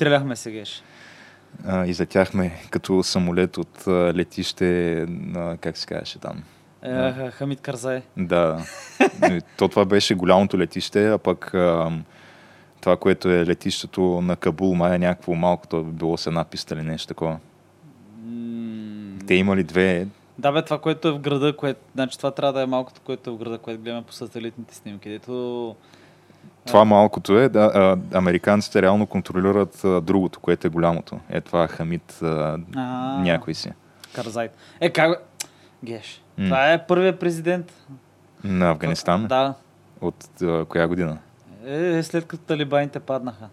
Изстреляхме сегеш. А, излетяхме като самолет от а, летище, на, как се казваше там? Е, Хамид Карзай. Да. И То това беше голямото летище, а пък а, това, което е летището на Кабул, май е някакво малко, то би било с една писта или нещо такова. Те имали две, Да, бе, това, което е в града, което, значи това трябва да е малкото, което е в града, което гледаме по сателитните снимки, дето... това малкото е, да, а, американците реално контролират а, другото, което е голямото. Е това Хамид а, А, някой си. Карзай. Е, как... Геш. М. Това е първият президент. На Афганистан? Да. От а, коя година? Е, след като талибаните паднаха.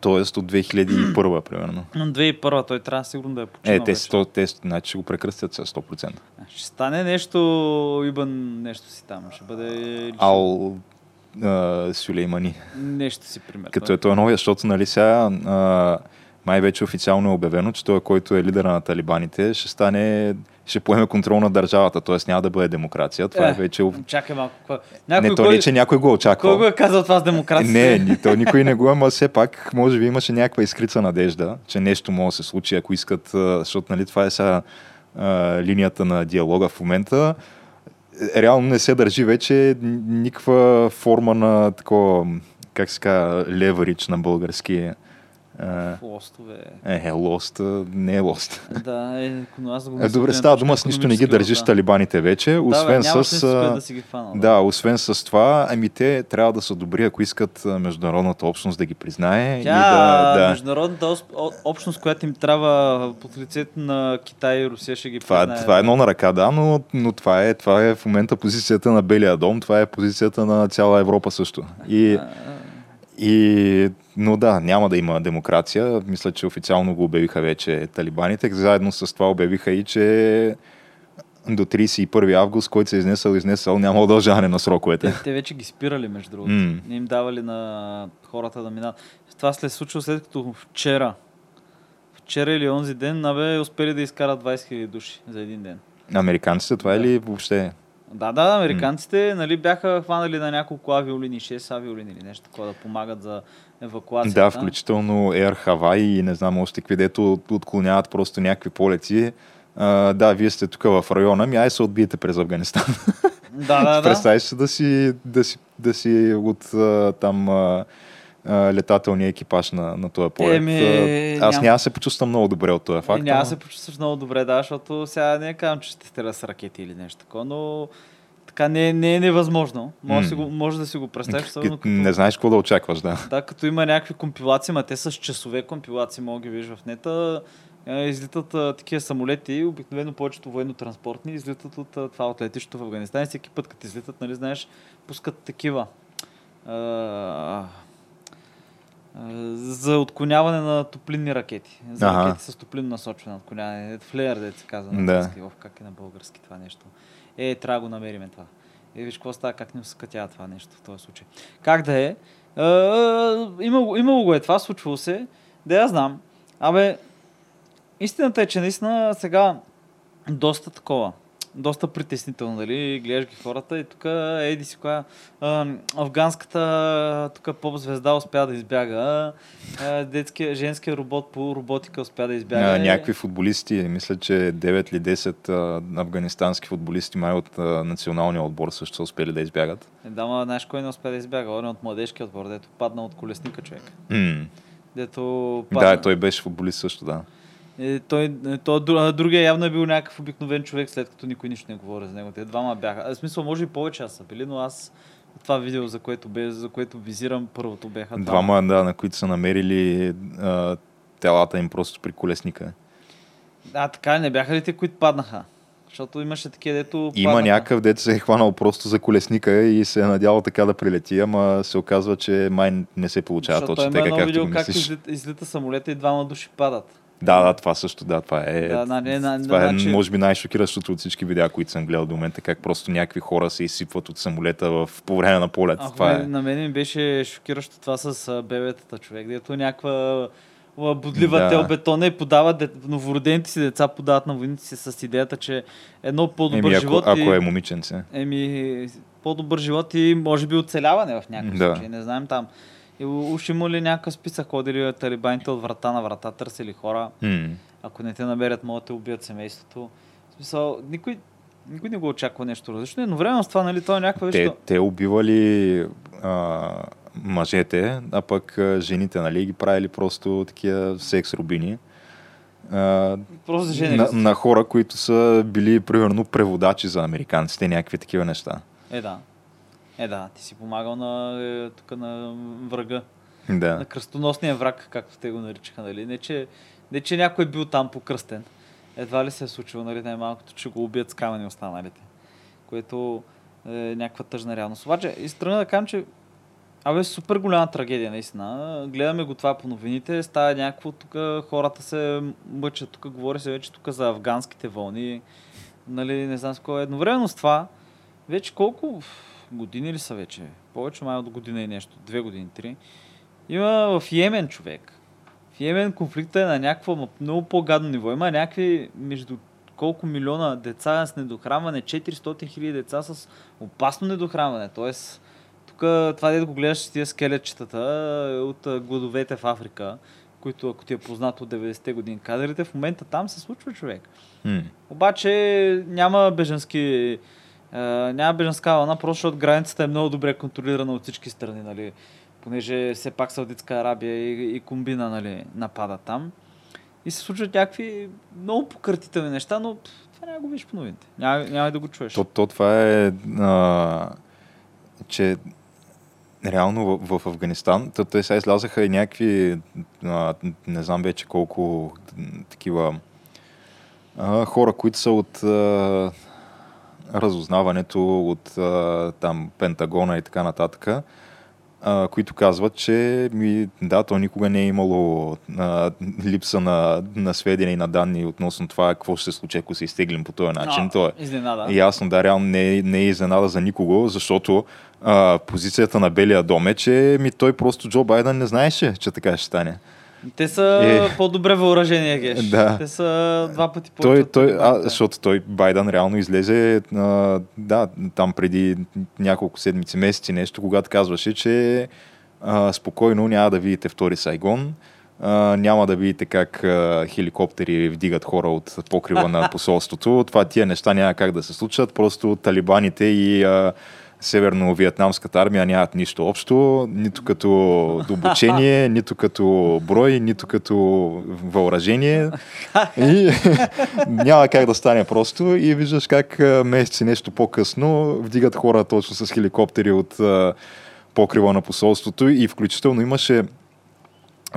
Тоест от 2001 примерно. Но 2001 той трябва сигурно да е починал Е, те, вече. сто, те значи ще го прекръстят с 100%. Ще стане нещо, Ибан, нещо си там. Ще бъде Ал а, Сюлеймани. нещо си, примерно. Като е той новия, защото нали сега а, май вече официално е обявено, че той, който е лидера на талибаните, ще стане, ще поеме контрол на държавата, т.е. няма да бъде демокрация. Това е, Е, вече... Чакай малко. Какво... Не, Някой, то кой, не, че някой го кой очаква. го е казал това с демокрация? Не, ни, то никой не го е, но все пак, може би имаше някаква изкрица надежда, че нещо може да се случи, ако искат, защото нали, това е сега а, линията на диалога в момента. Реално не се държи вече никаква форма на такова, как се казва, леверидж на български. А, Лостове. е, е, лост, не е лост. Да, е, аз го Е, добре, гледна става дума с нищо не ги държиш да. талибаните вече, Да, освен бе, с... да си ги фанал. да, освен с това, ами те трябва да са добри, ако искат международната общност да ги признае. Тя, и да, да. международната общност, която им трябва под лицето на Китай и Русия, ще ги Това, признае. това е едно на ръка, да, но, но това, е, това е в момента позицията на Белия дом, това е позицията на цяла Европа също. И, А, и, но да, няма да има демокрация. Мисля, че официално го обявиха вече талибаните. Заедно с това обявиха и, че до 31 август, който се е изнесъл, изнесъл, няма удължаване на сроковете. Те, те вече ги спирали, между другото. М. Не им давали на хората да минат. Това се е случило след като вчера, вчера или онзи ден, абе, успели да изкарат 20 000 души за един ден. Американците, това е Да. ли въобще? Да, да, американците нали, бяха хванали на няколко авиолини, 6 авиолини или нещо такова да помагат за евакуацията. Да, включително Air Hawaii и не знам още какви, дето от- отклоняват просто някакви полети. А, да, вие сте тук в района, ми ай се отбиете през Афганистан. Да, да, да. Представиш се да си, да си, да си от там летателния екипаж на, на този полет. Еми, Аз ням- няма се почувствам много добре от този факт. няма да се почувстваш много добре, да, защото сега не казвам, че ще стреля с ракети или нещо такова, но така не, не е невъзможно. Може, да си го, може да си го представиш, особено като, Не знаеш какво да очакваш, да. да, като има някакви компилации, ма те с часове компилации, мога ги виждаш в нета, е, излитат а, такива самолети, обикновено повечето военно-транспортни, излитат от а, това от летището в Афганистан и всеки път, като излитат, нали, знаеш, пускат такива. А, за отклоняване на топлинни ракети. За Ага. ракети с топлинно насочване отклоняване. Флеер, да се казва на Да. Ов, как е на български това нещо. Е, трябва да го намерим това. Е, виж какво става, как не скатява това нещо в този случай. Как да е? А, имало, имало го е това, случвало се. Да я знам. Абе, истината е, че наистина сега доста такова. Доста притеснително, дали? Гледаш ги хората и тук, еди си коя, а, афганската тук поп-звезда успя да избяга, а, детския, женския робот по роботика успя да избяга. А, някакви футболисти, мисля, че 9 или 10 а, афганистански футболисти май от а, националния отбор също са успели да избягат. Е, да, ма, знаеш кой не успя да избяга? Он е от младежкия отбор, дето падна от колесника човек. М. Дето падна. Да, той беше футболист също, да. Е, той, е, а другия явно е бил някакъв обикновен човек, след като никой нищо не говори за него. Те двама бяха. А, В смисъл, може и повече аз са били, но аз това видео, за което, бе, за което визирам, първото бяха Двама, да, на които са намерили а, телата им просто при колесника. А, така не бяха ли те, които паднаха? Защото имаше такива, дето Има паднаха. някакъв, дето се е хванал просто за колесника и се е надявал така да прилети, ама се оказва, че май не се получава Защото точно има така, едно както видео го как излита, излита самолета и двама души падат. Да, да, това също, да, това е. Да, не, на- това е, значи- може би, най-шокиращото от всички видеа, които съм гледал до момента, как просто някакви хора се изсипват от самолета в, по време на полет. Ах, това е. На мен ми беше шокиращо това с бебетата човек, дето някаква бодлива Да. тел бетона и подават де, новородените си деца, подават на войници с идеята, че едно по-добър Еми, ако, живот ако и, е момиченце. еми, по-добър живот и може би оцеляване в някакъв Да. случай, не знаем там. И уж има ли някакъв списък, ходили талибаните от врата на врата, търсили хора, М. ако не те намерят, могат да те убият семейството. В смисъл, никой, никой не го очаква нещо различно. Едновременно с това, нали, то е някаква Те, вещ. те убивали а, мъжете, а пък а, жените, нали, ги правили просто такива секс рубини. А, Просто жени. на, на хора, които са били, примерно, преводачи за американците, някакви такива неща. Е, да. Е, да, ти си помагал на, е, тук на врага. Да. На кръстоносния враг, както те го наричаха, нали? Не, че, не, че някой е бил там покръстен. Едва ли се е случило, нали, най-малкото, че го убият с камъни останалите. Което е някаква тъжна реалност. Обаче, и страна да кажем, че Абе, супер голяма трагедия, наистина. Гледаме го това по новините, става някакво, тук хората се мъчат, тук говори се вече тук за афганските вълни, нали, не знам с кое. Едновременно с това, вече колко години ли са вече? Повече май от година и нещо, две години, три. Има в Йемен човек. В Йемен конфликта е на някакво много по-гадно ниво. Има някакви между колко милиона деца с недохранване, 400 хиляди деца с опасно недохранване. Тоест, тук това дето го гледаш тия скелетчетата е от гладовете в Африка, които ако ти е познато от 90-те години кадрите, в момента там се случва човек. М. Обаче няма бежански а, няма бежанска вълна, просто защото границата е много добре контролирана от всички страни, нали? Понеже все пак Саудитска Арабия и, и Комбина нали, нападат там. И се случват някакви много пократителни неща, но това няма го виж по новините. Няма, няма да го чуеш. То, то това е, а, че реално в, в Афганистан, то, те сега излязаха и някакви, а, не знам вече колко такива а, хора, които са от разузнаването, от а, там Пентагона и така нататък, а, които казват, че ми, да, то никога не е имало а, липса на, на сведения и на данни относно това какво ще се случи, ако се изтеглим по този начин. А, То е, Изненада. Ясно, да, реално не, не е изненада за никого, защото а, позицията на Белия дом е, че ми той просто Джо Байден не знаеше, че така ще стане. Те са Е. по-добре въоръжени, Геш. Да. Те са два пъти повече. Той, той, а, защото той Байден реално излезе, а, да, там преди няколко седмици, месеци нещо, когато казваше, че а, спокойно няма да видите втори Сайгон, а, няма да видите как а, хеликоптери вдигат хора от покрива на посолството. Това тия неща няма как да се случат, просто талибаните и а, северно-виетнамската армия нямат нищо общо, нито като обучение, нито като брой, нито като въоръжение. И няма как да стане просто. И виждаш как месеци нещо по-късно вдигат хора точно с хеликоптери от покрива на посолството и включително имаше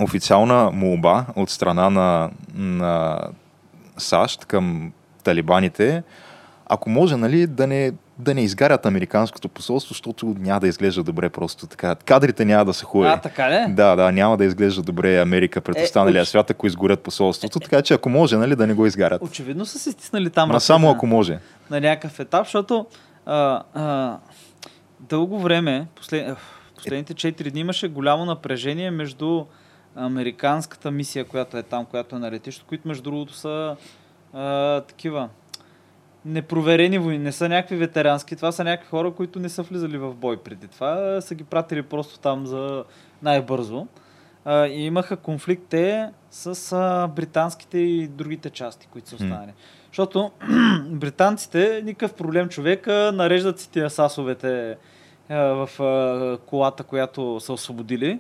официална молба от страна на, на САЩ към талибаните, ако може, нали, да не, да не изгарят американското посолство, защото няма да изглежда добре просто така. Кадрите няма да са хубави. А, така ли? Да, да, няма да изглежда добре Америка пред Е, останалия уч- свят, ако изгорят посолството, така че ако може, нали, да не го изгарят. Очевидно са се стиснали там. Ръцете само ако може. на някакъв етап, защото а, а, дълго време, послед, в последните 4 дни имаше голямо напрежение между американската мисия, която е там, която е на летището, които между другото са а, такива непроверени войни, не са някакви ветерански, това са някакви хора, които не са влизали в бой преди това, са ги пратили просто там за най-бързо. А, и имаха конфликт те с а, британските и другите части, които са останали. Защото британците, никакъв проблем човека, нареждат си тия сасовете а, в а, колата, която са освободили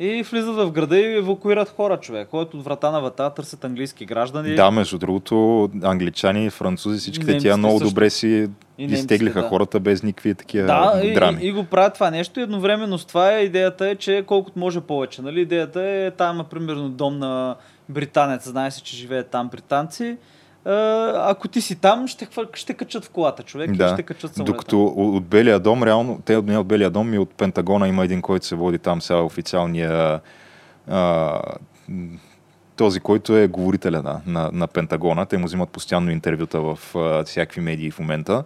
И влизат в града и евакуират хора, човек. Ходят от врата на врата, търсят английски граждани. Да, между другото, англичани, французи, всичките тия много също. добре си немците, изтеглиха да. хората без никакви такива Да, и, драми. и, и, го правят това нещо. И едновременно с това е идеята е, че колкото може повече. Нали? Идеята е там, има примерно дом на британец, знае се, че живеят там британци. Ако ти си там, ще, ще качат в колата човек и Да. ще качат самолета. Докато от Белия дом, реално, те не от Белия дом, и от Пентагона има един, който се води там сега официалния а, този, който е говорителя на, на, на Пентагона. Те му взимат постоянно интервюта в а, всякакви медии в момента.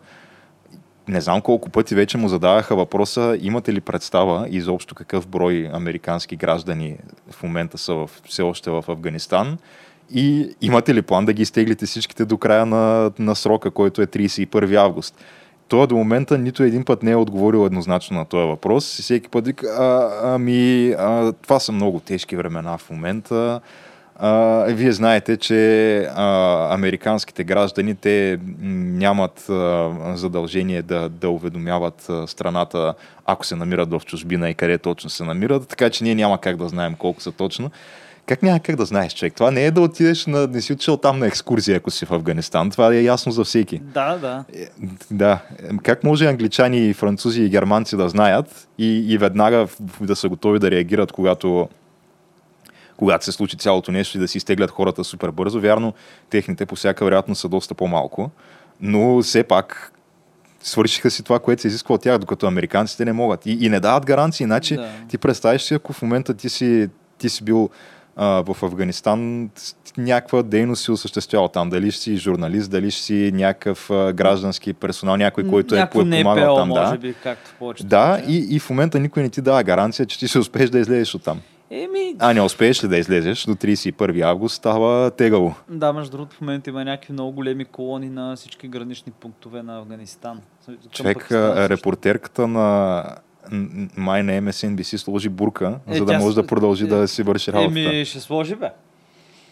Не знам колко пъти вече му задаваха въпроса, имате ли представа изобщо какъв брой американски граждани в момента са в, все още в Афганистан и имате ли план да ги изтеглите всичките до края на, на срока, който е 31 август? Той до момента нито един път не е отговорил еднозначно на този въпрос. И всеки път вика, ами, а, това са много тежки времена в момента. А, вие знаете, че а, американските граждани те нямат а, задължение да, да уведомяват страната, ако се намират в чужбина и къде точно се намират, така че ние няма как да знаем колко са точно. Как няма как да знаеш, човек? Това не е да отидеш на... Не си отишъл там на екскурзия, ако си в Афганистан. Това е ясно за всеки. Да, да. Е, Да. Как може англичани, французи и германци да знаят и, и веднага да са готови да реагират, когато, когато се случи цялото нещо и да си изтеглят хората супер бързо? Вярно, техните по всяка вероятност са доста по-малко, но все пак свършиха си това, което се изисква от тях, докато американците не могат. И, и не дават гаранции, иначе Да. ти представиш си, ако в момента ти си, ти си бил а, в Афганистан, някаква дейност си осъществявал там. Дали ще си журналист, дали ще си някакъв а, граждански персонал, някой, който е, Някакво е помагал НПО, там. може Да, би, както в повечето да и, и в момента никой не ти дава гаранция, че ти ще успееш да излезеш от там. Еми, А не успееш ли да излезеш до 31 август, става тегаво. да, между другото, в момента има някакви много големи колони на всички гранични пунктове на Афганистан. Човек, Пакистан репортерката на май на MSNBC сложи бурка, Е, за да може да продължи е, да си върши работата. Еми, ще сложи, бе.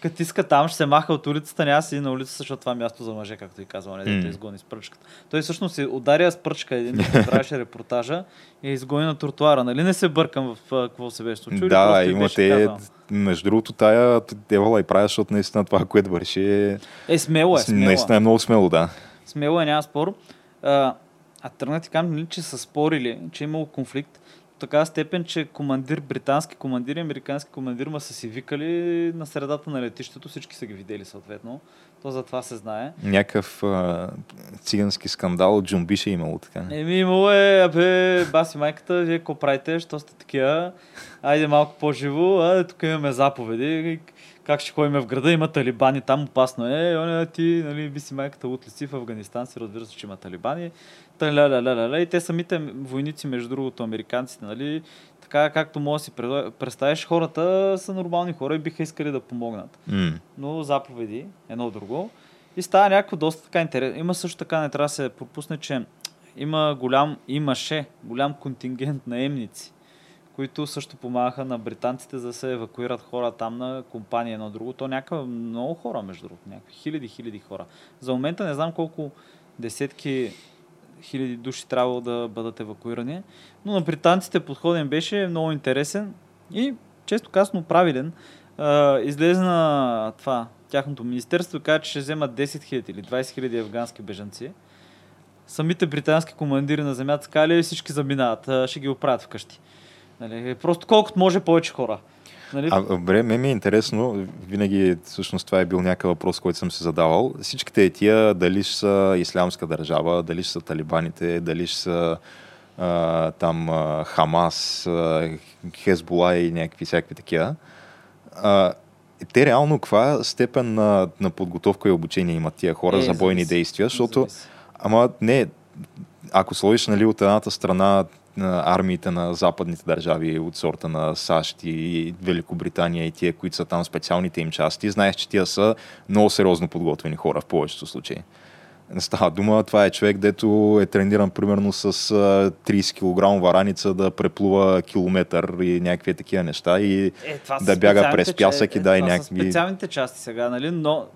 Като иска там, ще се маха от улицата, няма си на улицата, защото това е място за мъже, както и казва, не да М. изгони с пръчката. Той всъщност се ударя с пръчка един, който правеше репортажа и е изгони на тротуара. Нали не се бъркам в какво се беше случило? Да, просто й има беше те, казал? между другото, тая девала и прави, защото наистина това, което върши е, Е, смело е, смело. наистина е много смело, да. Смело е, няма спор. А, а тръгна ти кажа, нали, че са спорили, че е имало конфликт до такава степен, че командир, британски командир и американски командир ма са си викали на средата на летището, всички са ги видели съответно. То за това се знае. Някакъв а, цигански скандал, джумбише е имало така. Еми, имало е, абе, баси майката, вие какво правите, що сте такива? Айде малко по-живо, а тук имаме заповеди, как ще ходим в града, има талибани, там опасно е, оня ти, нали, би си майката от лици в Афганистан, си разбира се, че има талибани, та ля ля ля ля ля и те самите войници, между другото, американците, нали, така както може да си представиш, хората са нормални хора и биха искали да помогнат М. но заповеди, едно друго. И става някакво доста така интересно. Има също така, не трябва да се пропусне, че има голям, имаше голям контингент наемници, които също помагаха на британците за да се евакуират хора там на компания едно друго. То някаква много хора, между другото, някакви хиляди, хиляди хора. За момента не знам колко десетки хиляди души трябвало да бъдат евакуирани, но на британците подходен беше много интересен и често казано правилен. Излезе на това, тяхното министерство и каза, че ще вземат 10 000 или 20 000 афгански бежанци. Самите британски командири на земята сказали, всички заминават, ще ги оправят вкъщи. Нали, просто колкото може повече хора. Нали? А, добре, ме ми е интересно, винаги всъщност това е бил някакъв въпрос, който съм се задавал. Всичките тия, дали ще са ислямска държава, дали ще са талибаните, дали ще са а, там а, Хамас, а, Хезбола и някакви всякакви такива. А, те реално каква степен на, на подготовка и обучение имат тия хора Е, за бойни действия, защото. Ама не, ако сложиш нали, от едната страна на армиите на западните държави, от сорта на САЩ и Великобритания и тия, които са там специалните им части, знаеш, че тия са много сериозно подготвени хора в повечето случаи. Става дума, това е човек, дето е трениран примерно с а, 30 кг вараница да преплува километър и някакви такива неща и Е, да бяга през пясък ча- и да, и това са някакви- специалните части сега, нали? Но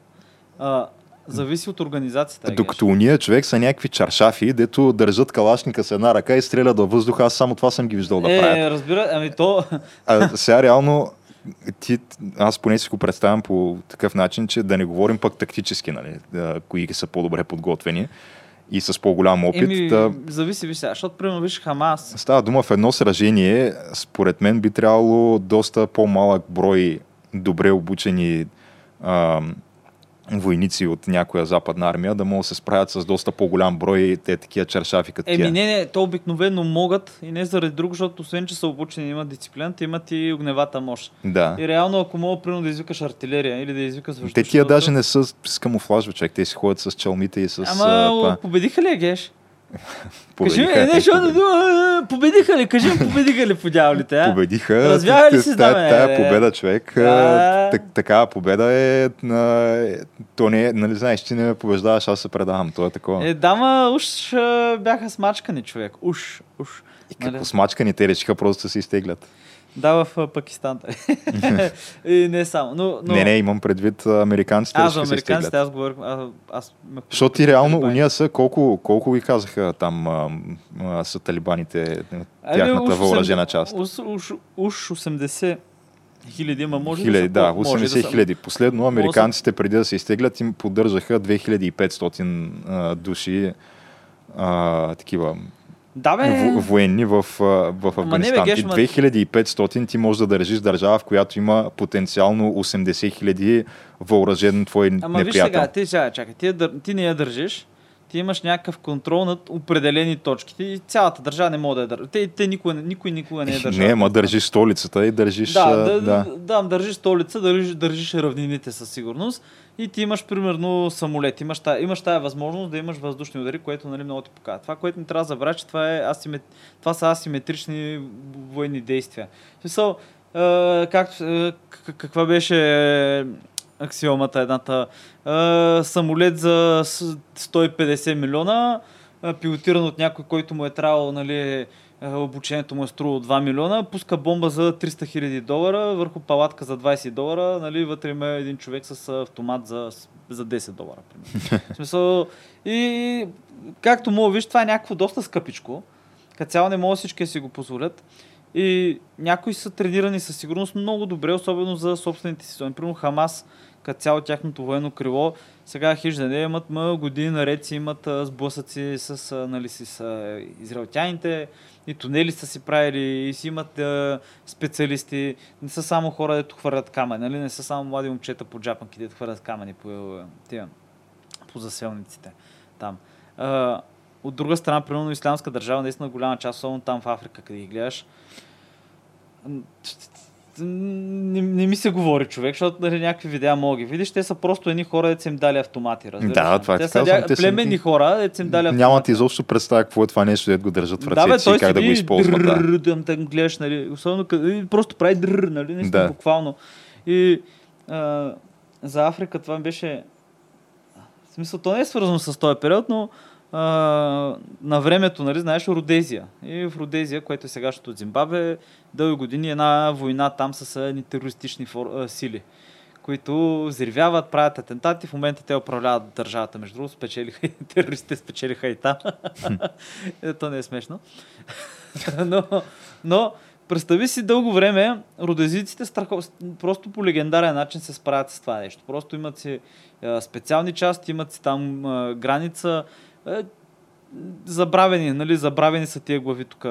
а, Зависи от организацията. Докато уния човек са някакви чаршафи, дето държат калашника с една ръка и стрелят във въздуха, аз само това съм ги виждал да е, правят. разбира, ами то... А сега реално ти, аз поне си го представям по такъв начин, че да не говорим пък тактически, нали, да, кои са по-добре подготвени и с по-голям опит. Еми, да, зависи, виж сега, защото, примерно, виж Хамас. Става дума в едно сражение, според мен би трябвало доста по-малък брой добре обучени а, войници от някоя западна армия да могат да се справят с доста по-голям брой те такива чершафи като Еми, не, не, то обикновено могат и не заради друго, защото освен, че са обучени, имат дисциплината, имат и огневата мощ. Да. И реално, ако мога, примерно, да извикаш артилерия или да извикаш Те въздушната- тия даже не са с камуфлаж, човек. Те си ходят с чалмите и с... а, Ама, това. победиха ли, Геш? Кажи ми, е, не, защото, победиха. а, победиха ли? Кажи ми, победиха ли по дяволите, а? Победиха. Развява ли си т- знаме, тая, е? победа, човек. Да. так- Такава победа е... То не е, нали знаеш, ти не ме побеждаваш, аз се предавам. То е такова. Е, дама, уж бяха смачкани, човек. Уж, уж. И нали? като смачкани, те решиха просто да се изтеглят. Да, в Пакистан. и не само. Но, но... Не, не, имам предвид американците Аз за да американците, аз говорих, аз, аз ме Защото ти реално, уния са, колко, колко ви казаха там а, а, са талибаните, тяхната уж въоръжена 80 част? Уж, уж, уж 80 хиляди, ама може Хиляди, да, да, са, по- може 80 са- хиляди. Последно да американците преди да се изтеглят им поддържаха 2500 а, души а, такива Да, бе. во- военни в, в Ама не, бе, Афганистан. Геш, И ма- 2500 ти можеш да държиш държава, в която има потенциално 80 хиляди въоръжен твой Ама виж неприятел. сега, ти сега, чакай, ти, ти не я държиш, ти имаш някакъв контрол над определени точки и цялата държава не може да я държи. Те, те никой, никой никога не е държал. Не, ма държиш столицата и държиш... Да, да. да. да, държиш столица, държиш, държиш равнините със сигурност и ти имаш примерно самолет, имаш, тая, имаш тая възможност да имаш въздушни удари, което нали, много ти показва. Това, което не трябва да забравя, че това, е асимет... това са асиметрични военни действия. В смисъл, е, каква беше аксиомата едната? Самолет за с- 150 милиона, пилотиран от някой, който му е трябвало, нали, обучението му е струвало 2 милиона, пуска бомба за 300 хиляди долара върху палатка за 20 долара, нали, вътре има един човек с автомат за, за 10 долара. Примерно. В смисъл, и както мога виж, това е някакво доста скъпичко. Като цяло не могат всички да си го позволят. И някои са тренирани със сигурност много добре, особено за собствените си зони. Примерно Хамас, като цяло тяхното военно крило, сега хиж да не имат ма, години наред си имат а, сблъсъци с, а, нали, с а, израелтяните и тунели са си правили и си имат а, специалисти. Не са само хора, дето хвърлят камъни, нали? не са само млади момчета по джапанки, дето хвърлят камъни по, тия, по заселниците там. А, от друга страна, примерно Исламска държава, наистина голяма част, особено там в Африка, къде ги гледаш, не, не ми се говори човек, защото нали, някакви видеа мога ги видиш. Те са просто едни хора, дето са им дали автомати. Разбираш? Да, това е те са знам, ня... те са- хора, дето са им дали автомати. Нямате изобщо представа какво е това нещо, дето го държат в Да, ръцете бе, си и как да го използват. Да. дрррр, да, да гледаш, нали, особено просто прави дрррр, нали, наистина Да. буквално. И а, за Африка това беше, в смисъл, то не е свързано с този период, но а, на времето, нали, знаеш, Родезия. И в Родезия, което е сегашното от Зимбабве, дълги години една война там с едни терористични фор, а, сили които взривяват, правят атентати. В момента те управляват държавата, между другото, спечелиха и терористите спечелиха и там. Ето не е смешно. но, но представи си дълго време, родезиците страхо... просто по легендарен начин се справят с това нещо. Просто имат си а, специални части, имат си там а, граница. Е, забравени, нали, забравени са тия глави тук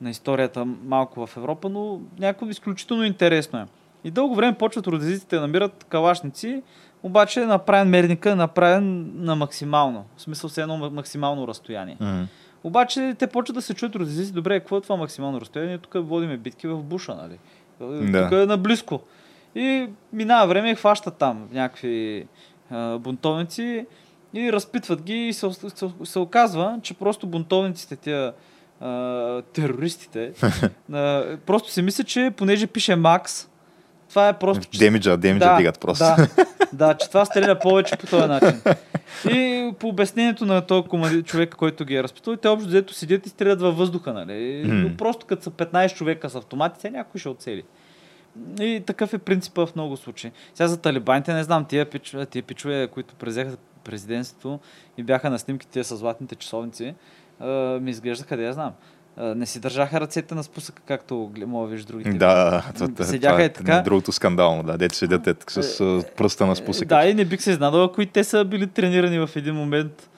на историята малко в Европа, но някакво изключително интересно е. И дълго време почват родезиците да намират калашници, обаче направен мерника, е направен на максимално. В смисъл все едно максимално разстояние. Мгм. Обаче те почват да се чуят родезици, добре, какво е това максимално разстояние? Тук водиме битки в буша, нали? Да. Тук е наблизко. И минава време и хващат там някакви а, бунтовници и разпитват ги и се, се, се оказва, че просто бунтовниците, тия а, терористите, а, просто си мислят, че понеже пише Макс, това е просто... че- Демиджа, демиджа дигат просто. да, да, че това стреля повече по този начин. И по обяснението на този команди, човек, който ги е разпитал, те общо взето седят и стрелят във въздуха, нали? Но просто като са 15 човека с автомати, те някой ще оцели. И такъв е принципа в много случаи. Сега за талибаните не знам, тия, пич, тия пичове, които презеха президентството и бяха на снимките с златните часовници, ми изглеждаха, да я знам. Не си държаха ръцете на спусъка, както мога виж другите. Да, това, Седяха това е е така. другото скандално, да, дете седят е, с пръста на спусъка. Да, и не бих се изнадал, ако и те са били тренирани в един момент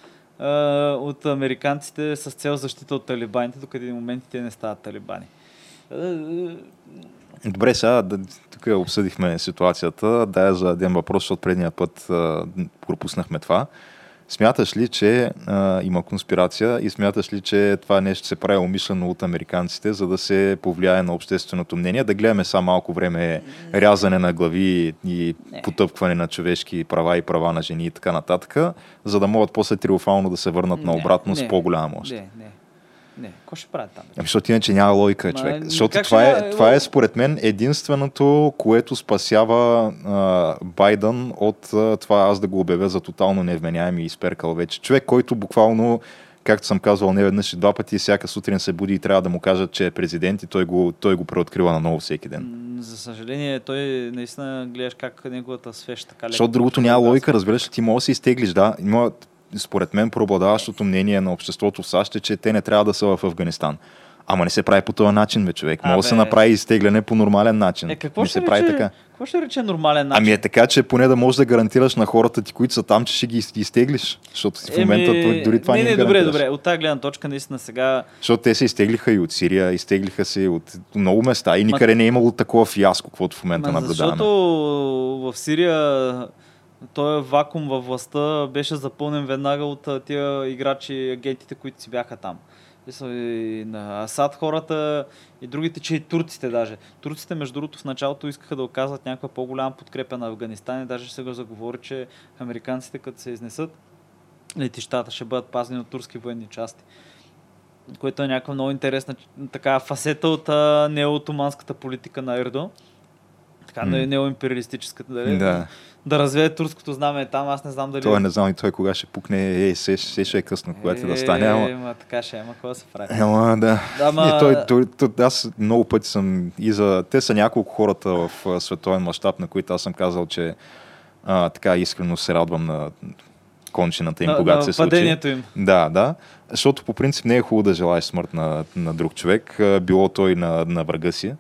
от американците с цел защита от талибаните, докато един момент те не стават талибани. Добре, сега да, тук обсъдихме ситуацията. Да, е за един въпрос, защото предния път а, пропуснахме това. Смяташ ли, че а, има конспирация и смяташ ли, че това нещо се прави умишлено от американците, за да се повлияе на общественото мнение? Да гледаме само малко време рязане на глави и Не. потъпкване на човешки права и права на жени и така нататък, за да могат после триумфално да се върнат Не, наобратно с не, по-голяма мощ. Не, не. Не, какво ще правят там? Ами, защото иначе няма логика, Ма, човек. Защото това ще е, това е според мен единственото, което спасява а, Байден от а, това аз да го обявя за тотално невменяем и изперкал вече. Човек, който буквално, както съм казвал не веднъж и два пъти, всяка сутрин се буди и трябва да му кажат, че е президент и той го, той го преоткрива наново всеки ден. За съжаление, той наистина гледаш как неговата свещ така Защото другото няма логика, разбираш ти може да се изтеглиш, да. Има, според мен, преобладаващото мнение на обществото в САЩ е, че те не трябва да са в Афганистан. Ама не се прави по този начин, бе, човек. Може да се направи изтегляне по нормален начин. Е, какво не ще се прави така. Какво ще рече нормален начин? Ами е така, че поне да можеш да гарантираш на хората ти, които са там, че ще ги из- изтеглиш. Защото в момента Еми, дори това не, не, не, добре, добре. От тази гледна точка наистина сега Защото те се изтеглиха и от Сирия, изтеглиха се от много места и никъде не е имало такова фиаско, каквото в момента Ма, наблюдаваме. Защото в Сирия този вакуум във властта беше запълнен веднага от тия играчи, агентите, които си бяха там. И на Асад хората и другите, че и турците даже. Турците, между другото, в началото искаха да оказват някаква по-голяма подкрепа на Афганистан и даже се го заговори, че американците, като се изнесат, летищата ще бъдат пазени от турски военни части. Което е някаква много интересна така фасета от неотоманската политика на Ердо. Така, mm. неоимпериалистическата, дали? Да. да развее турското знаме там, аз не знам дали... Той не знам и той кога ще пукне, е, се, се ще е късно, когато да стане, Е, ама... ма, така ще е, ама да се прави? Ама да. Да, ама- И той, той, той, аз много пъти съм и за... Те са няколко хората в световен мащаб, на които аз съм казал, че а, така искрено се радвам на кончината им, на, когато на се случи. им. Да, да. Защото по принцип не е хубаво да желаеш смърт на, на друг човек, било той на, на врага си.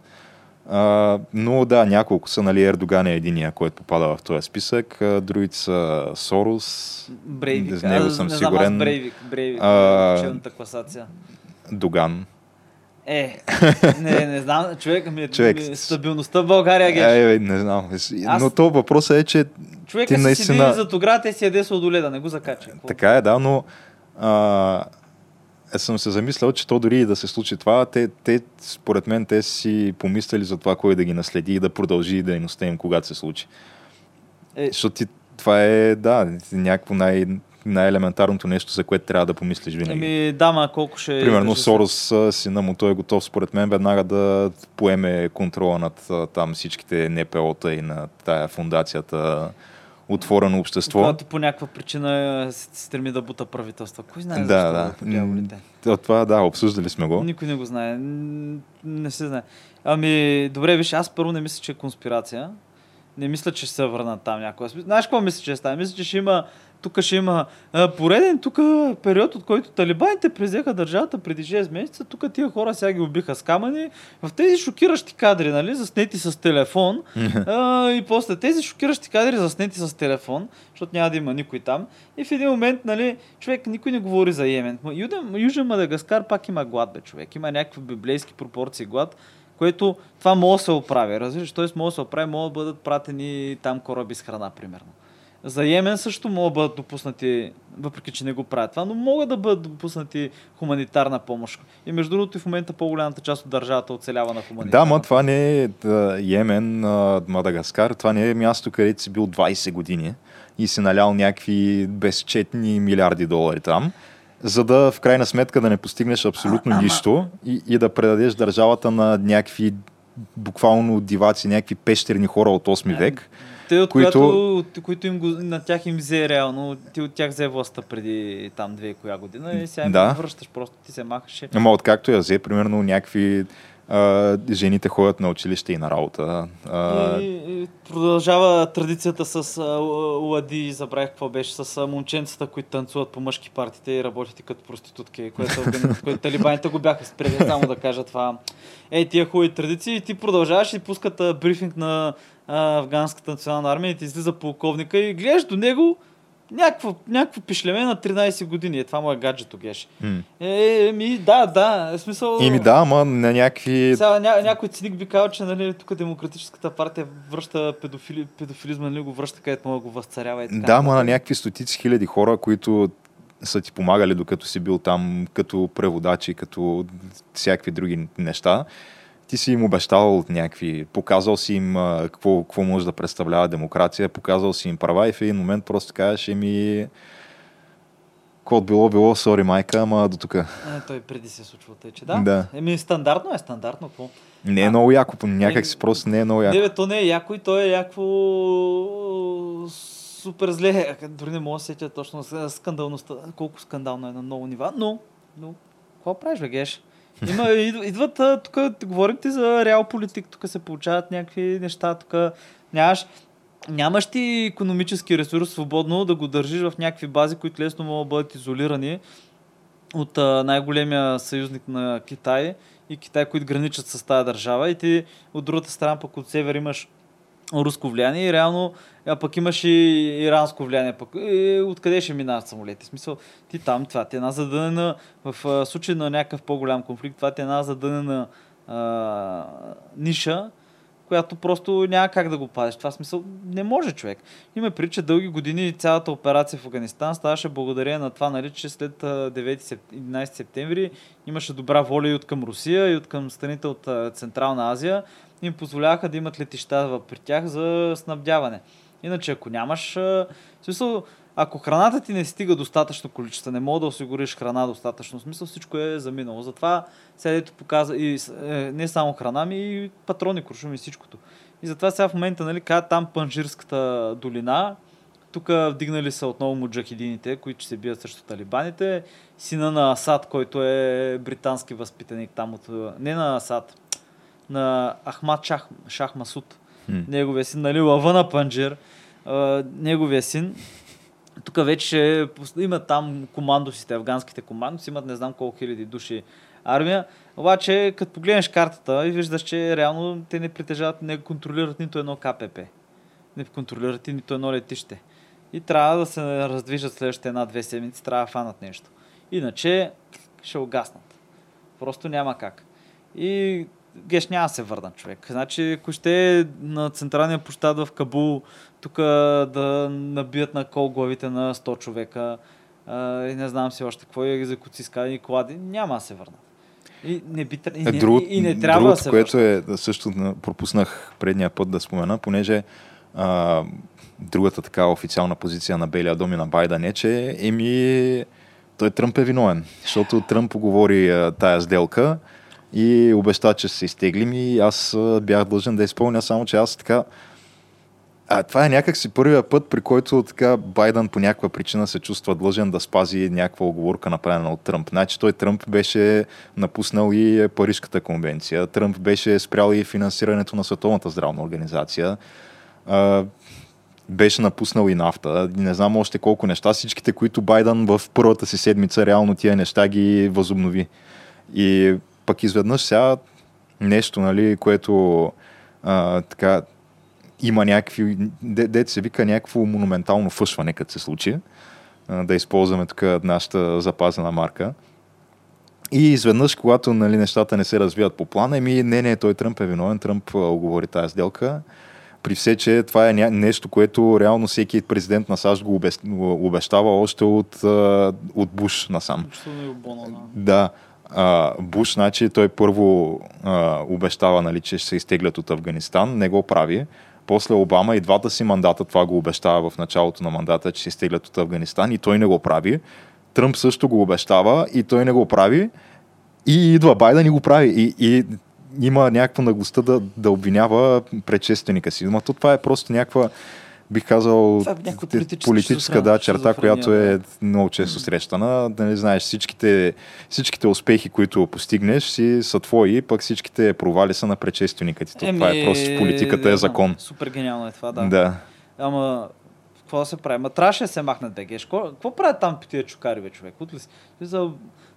А, но да, няколко са, нали, Ердоган е единия, който попада в този списък, а, другите са Сорос, Брейвик. с него съм не сигурен. Знам, аз Брейвик, Брейвик, А, класация. Доган. Е, не, не знам, човек ми е Човек. ми- стабилността в България, геш. Е, не знам. Аз- Но то въпросът е, че Човека ти си наистина- седи зад оградата и си яде сладоледа, не го закача. Така е, да, но а, е, съм се замислял, че то дори и да се случи това, те, те според мен, те си помислили за това кой да ги наследи и да продължи дейността им, когато се случи. Е, Защото ти, това е, да, някакво най- най-елементарното нещо, за което трябва да помислиш винаги. Ами, да, ма колко ще... Примерно Сорос, сина му, той е готов според мен веднага да поеме контрола над там всичките НПО-та и на тая фундацията Отворено общество. Когато по някаква причина се стреми да бута правителство. Кой знае Да, защо да. по дяволите? М, Това, да, обсъждали сме го. Никой не го знае. Не се знае. Ами, добре, виж, аз първо не мисля, че е конспирация. Не мисля, че ще се върнат там някога. Знаеш какво мисля, че ще стане? Мисля, че ще има тук ще има а, пореден тук период, от който талибаните презеха държавата преди 6 месеца. Тук тия хора сега ги убиха с камъни. В тези шокиращи кадри, нали, заснети с телефон. а, и после тези шокиращи кадри, заснети с телефон, защото няма да има никой там. И в един момент, нали, човек никой не говори за Йемен. Ма Юден, Южен Мадагаскар пак има глад, бе, човек. Има някакви библейски пропорции глад, което това може да се оправи. Разбираш, т.е. може да се оправи, могат да бъдат пратени там кораби с храна, примерно. За Йемен също могат да бъдат допуснати, въпреки че не го правят това, но могат да бъдат допуснати хуманитарна помощ. И между другото и в момента по-голямата част от държавата оцелява на хуманитарна Да, ма това не е да, Йемен, а, Мадагаскар, това не е място, където си бил 20 години и си налял някакви безчетни милиарди долари там, за да в крайна сметка да не постигнеш абсолютно нищо и, и да предадеш държавата на някакви буквално диваци, някакви пещерни хора от 8 век. Те, от които- които... които, които им го, на тях им взе реално, ти от тях взе властта преди там две коя година и сега им Да. го връщаш, просто ти се махаш. и- Ама откакто я взе, примерно някакви а, жените ходят на училище и на работа. А, И, и продължава традицията с а, лади, забравих какво беше, с а, момченцата, които танцуват по мъжки партите и работите като проститутки, което, което талибаните го бяха спрели, само да кажа това. Ей, тия хубави традиции и ти продължаваш и пускат а, брифинг на а, афганската национална армия и ти излиза полковника и гледаш до него някакво, някакво пишлеме на 13 години. Е, това му е гаджето, геш. м. Е, е, ми, да, да, в смисъл... И ми да, ама на някакви... Сега ня, някой циник би казал, че нали, тук демократическата партия връща педофили, педофилизма, нали, го връща където му го възцарява и така. Да, ама на някакви стотици хиляди хора, които са ти помагали докато си бил там като преводачи, като всякакви други неща. Ти си им обещал някакви, показал си им какво, какво може да представлява демокрация, показал си им права и в един момент просто кажеш, еми, какво било, било, сори майка, ама до тук. Е, той преди се е случва тъй, че да. Да. Еми, стандартно е, стандартно. Какво? Не е А. много яко, по- някак си Не, просто не е много яко. Не, бе, то не е яко и то е яко супер зле. Дори не мога да се сетя точно скандалността, колко скандално е на много нива, но, но какво правиш, бе, Геш? Има, ид- идват, тук говорим ти за реал политик, тук се получават някакви неща, тук нямаш, нямаш ти економически ресурс свободно да го държиш в някакви бази, които лесно могат да бъдат изолирани от най-големия съюзник на Китай и Китай, които граничат с тази държава. И ти от другата страна пък от север имаш руско влияние и реално а пък имаш и иранско влияние. Пък, и, откъде ще минават самолети? В смисъл, ти там, това ти е една задънена, в случай на някакъв по-голям конфликт, това ти е една задънена а, ниша, която просто няма как да го пазиш. Това смисъл не може човек. Има при, дълги години цялата операция в Афганистан ставаше благодарение на това, нали, че след а, 9 сеп- 11 септември имаше добра воля и от към Русия, и от към страните от Централна Азия. Им позволяваха да имат летища при тях за снабдяване. Иначе, ако нямаш... В смисъл, ако храната ти не стига достатъчно количество, не мога да осигуриш храна достатъчно, в смисъл всичко е заминало. Затова сега показа и е, не само храна, ми и патрони, куршуми всичкото. И затова сега в момента, нали, казват там Панжирската долина, тук вдигнали са отново муджахидините, които се бият срещу талибаните. Сина на Асад, който е британски възпитаник там от... Не на Асад, на Ахмад Шах, Шах Масуд. М. Неговия син, нали, лъва на Панджир. А, неговия син. Тук вече имат там командосите, афганските командоси, имат не знам колко хиляди души армия. Обаче, като погледнеш картата и виждаш, че реално те не притежават, не контролират нито едно КПП. Не контролират и нито едно летище. И трябва да се раздвижат следващите една-две седмици, трябва да фанат нещо. Иначе ще угаснат. Просто няма как. И Геш няма да се върна човек. Значи, ако ще е на централния площад в Кабул, тук да набият на кол главите на 100 човека, а, и не знам си още какво, и екзекуции и клади, няма да се върнат. И не, би, и Е, не, друго, и не трябва другото, да се което връщат. е, също на- пропуснах предния път да спомена, понеже а, другата така официална позиция на Белия дом и на Байден е, че еми, той Тръмп е виновен, защото Тръмп оговори а, тая сделка и обеща, че ще се изтеглим и аз бях длъжен да изпълня, само че аз така а, това е някакси първия път, при който така Байден по някаква причина се чувства длъжен да спази някаква оговорка направена от Тръмп. Значи той Тръмп беше напуснал и Парижката конвенция, Тръмп беше спрял и финансирането на Световната здравна организация, беше напуснал и нафта, не знам още колко неща, всичките, които Байден в първата си седмица реално тия неща ги възобнови. И пък изведнъж сега нещо, нали, което а, така има някакви, де, дете се вика някакво монументално фъшване, като се случи, а, да използваме тук нашата запазена марка. И изведнъж, когато нали, нещата не се развият по плана, еми не, не, той Тръмп е виновен, Тръмп оговори тази сделка. При все, че това е нещо, което реално всеки президент на САЩ го обещава още от, от Буш насам. Включително и Обона, да. Да. Буш, значи, той първо а, обещава, нали, че ще се изтеглят от Афганистан, не го прави. После Обама и двата си мандата това го обещава в началото на мандата, че се изтеглят от Афганистан и той не го прави. Тръмп също го обещава и той не го прави. И идва Байден и го прави. И, и има някаква наглостта да, да обвинява предшественика си. Но то това е просто някаква бих казал, е политическа да, черта, която е много често срещана. Да не знаеш, всичките, всичките успехи, които постигнеш, си са твои, пък всичките провали са на предшественика ти. То Това е просто политиката е закон. Супер гениално е това, да. Да. Ама, какво да се прави? Ма трябваше да се махнат БГ. Какво, правят там тия чукари, бе, човек? От ли си? За...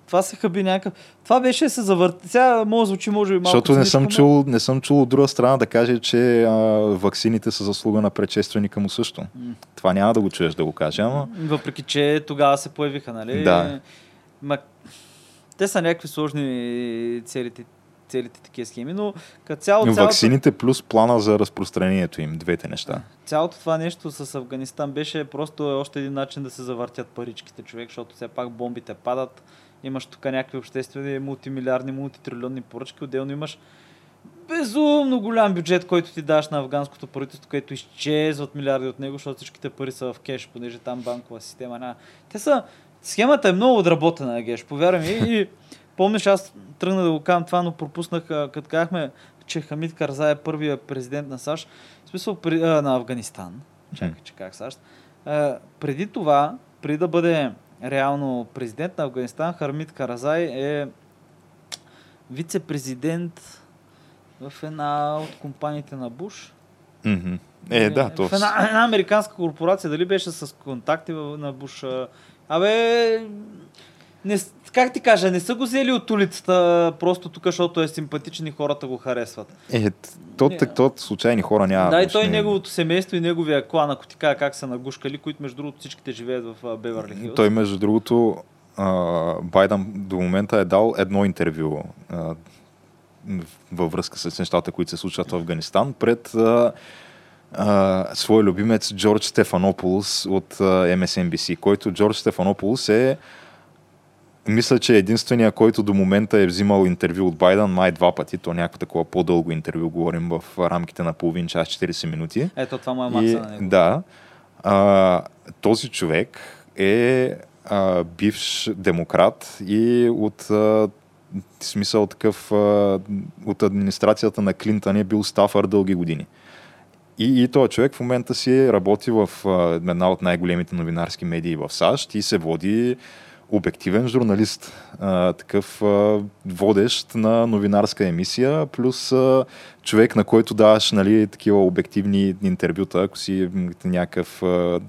Това се хъби някакъв... Това беше се завърти. Сега може да звучи, може би малко Защото не съм, чул, не съм чул от друга страна да каже, че а, ваксините са заслуга на предшественика му също. М. Това няма да го чуеш да го каже, ама Въпреки, че тогава се появиха, нали? Да. Ма... Те са някакви сложни целите, целите такива схеми, но като цяло, цялото, ваксините плюс плана за разпространението им, двете неща. цялото това нещо с Афганистан беше просто е още един начин да се завъртят паричките човек, защото все пак бомбите падат, имаш тук някакви обществени мултимилиардни, мултитрилионни поръчки, отделно имаш безумно голям бюджет, който ти даш на афганското правителство, където изчезват милиарди от него, защото всичките пари са в кеш, понеже там банкова система няма. Те са... Схемата е много отработена, Геш, повярвай ми. И помниш, аз тръгна да го казвам това, но пропуснах, като казахме, че Хамид Карзай е първият президент на САЩ, в смисъл при, а, на Афганистан. Чакай, че как САЩ. А, преди това, преди да бъде реално президент на Афганистан, Хамид Каразай е вице-президент в една от компаниите на Буш. Мгм. Е, да, то... В една, една американска корпорация, дали беше с контакти на Буш. а, Абе, не, как ти кажа, не са го взели от улицата, просто тук, защото е симпатичен и хората го харесват. Е, то, Не. то, случайни хора няма. да, и той, неговото семейство и неговия клан, ако ти кажа как са нагушкали, които между другото всичките живеят в Беверли Хилс. Той, между другото, Байден до момента е дал едно интервю а, във връзка с нещата, които се случват в Афганистан, пред а, а, свой любимец Джордж Стефанополус от а, MSNBC, който Джордж Стефанополус е мисля, че единствения, който до момента е взимал интервю от Байден май два пъти. То някакво такова по-дълго интервю, говорим в рамките на половин час, 40 минути. Ето, това му е макса на него. да, а, този човек е а, бивш демократ и от а, смисъл такъв а, от администрацията на Клинтън е бил стафър дълги години. И, и този човек в момента си работи в а, една от най-големите новинарски медии в САЩ и се води обективен журналист, а, такъв а, водещ на новинарска емисия, плюс а, човек, на който даваш нали, такива обективни интервюта, ако си някакъв а,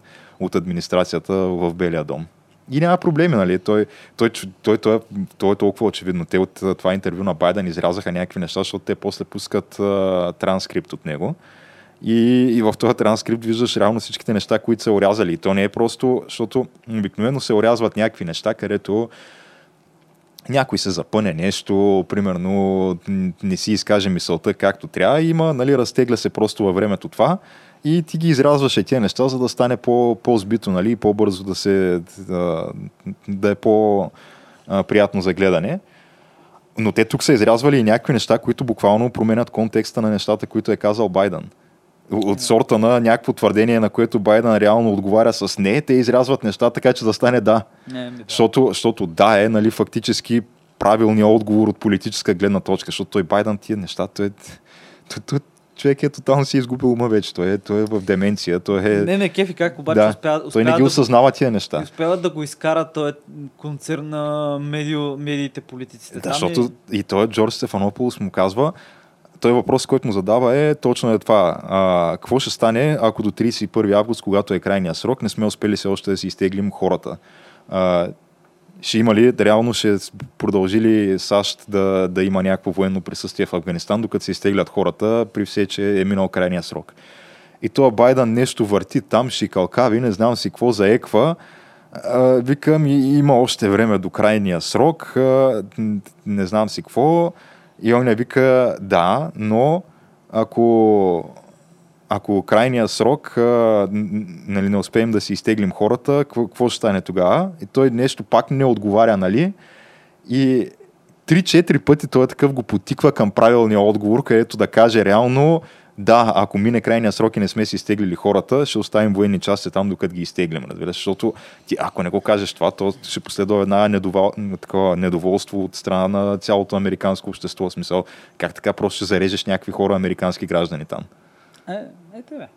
от администрацията в Белия дом. И няма проблеми, нали? Той, той, той, той, той, е толкова очевидно. Те от това интервю на Байден изрязаха някакви неща, защото те после пускат а, транскрипт от него. И, и в този транскрипт виждаш реално всичките неща, които са орязали. И то не е просто, защото обикновено се орязват някакви неща, където някой се запъне нещо, примерно не си изкаже мисълта както трябва, има, нали, разтегля се просто във времето това и ти ги изразваш е тия неща, за да стане по, по-збито, нали, по-бързо да се, да, да е по-приятно за гледане. Но те тук са изрязвали и някакви неща, които буквално променят контекста на нещата, които е казал Байден. От сорта на някакво твърдение, на което Байден реално отговаря с не, те изрязват неща така, че да стане да. Не, да. Защото, защото да е, нали, фактически правилният отговор от политическа гледна точка, защото той Байден тия неща, той, е- той, той, човек е тотално си изгубил ума вече, той е, той е в деменция, той е... Не ме кефи как обаче да, успя, той успя не ги да осъзнава тия неща. И успяват да го изкарат този концерн на медио, медиите, политиците. Да, Там защото е- и той Джордж Стефанополос му казва, той въпрос, който му задава е точно е това. А, какво ще стане, ако до 31 август, когато е крайния срок, не сме успели все още да си изтеглим хората? А, ще има ли, реално ще продължи ли САЩ да, да има някакво военно присъствие в Афганистан, докато се изтеглят хората, при все, че е минал крайния срок? И това Байден нещо върти там, шикалкави, не знам си какво заеква. А, викам, има още време до крайния срок, а, не знам си какво. И он не вика, да, но ако, ако крайния срок а, нали, не успеем да си изтеглим хората, какво ще стане тогава? И той нещо пак не отговаря, нали? И 3-4 пъти той е такъв го потиква към правилния отговор, където да каже реално да, ако мине крайния срок и не сме си изтеглили хората, ще оставим военни части там, докато ги изтеглим. Разбираш? Защото ти, ако не го кажеш това, то ще последва една недовол... такова недоволство от страна на цялото американско общество. В смисъл, как така просто ще зарежеш някакви хора, американски граждани там? Е, е тебе.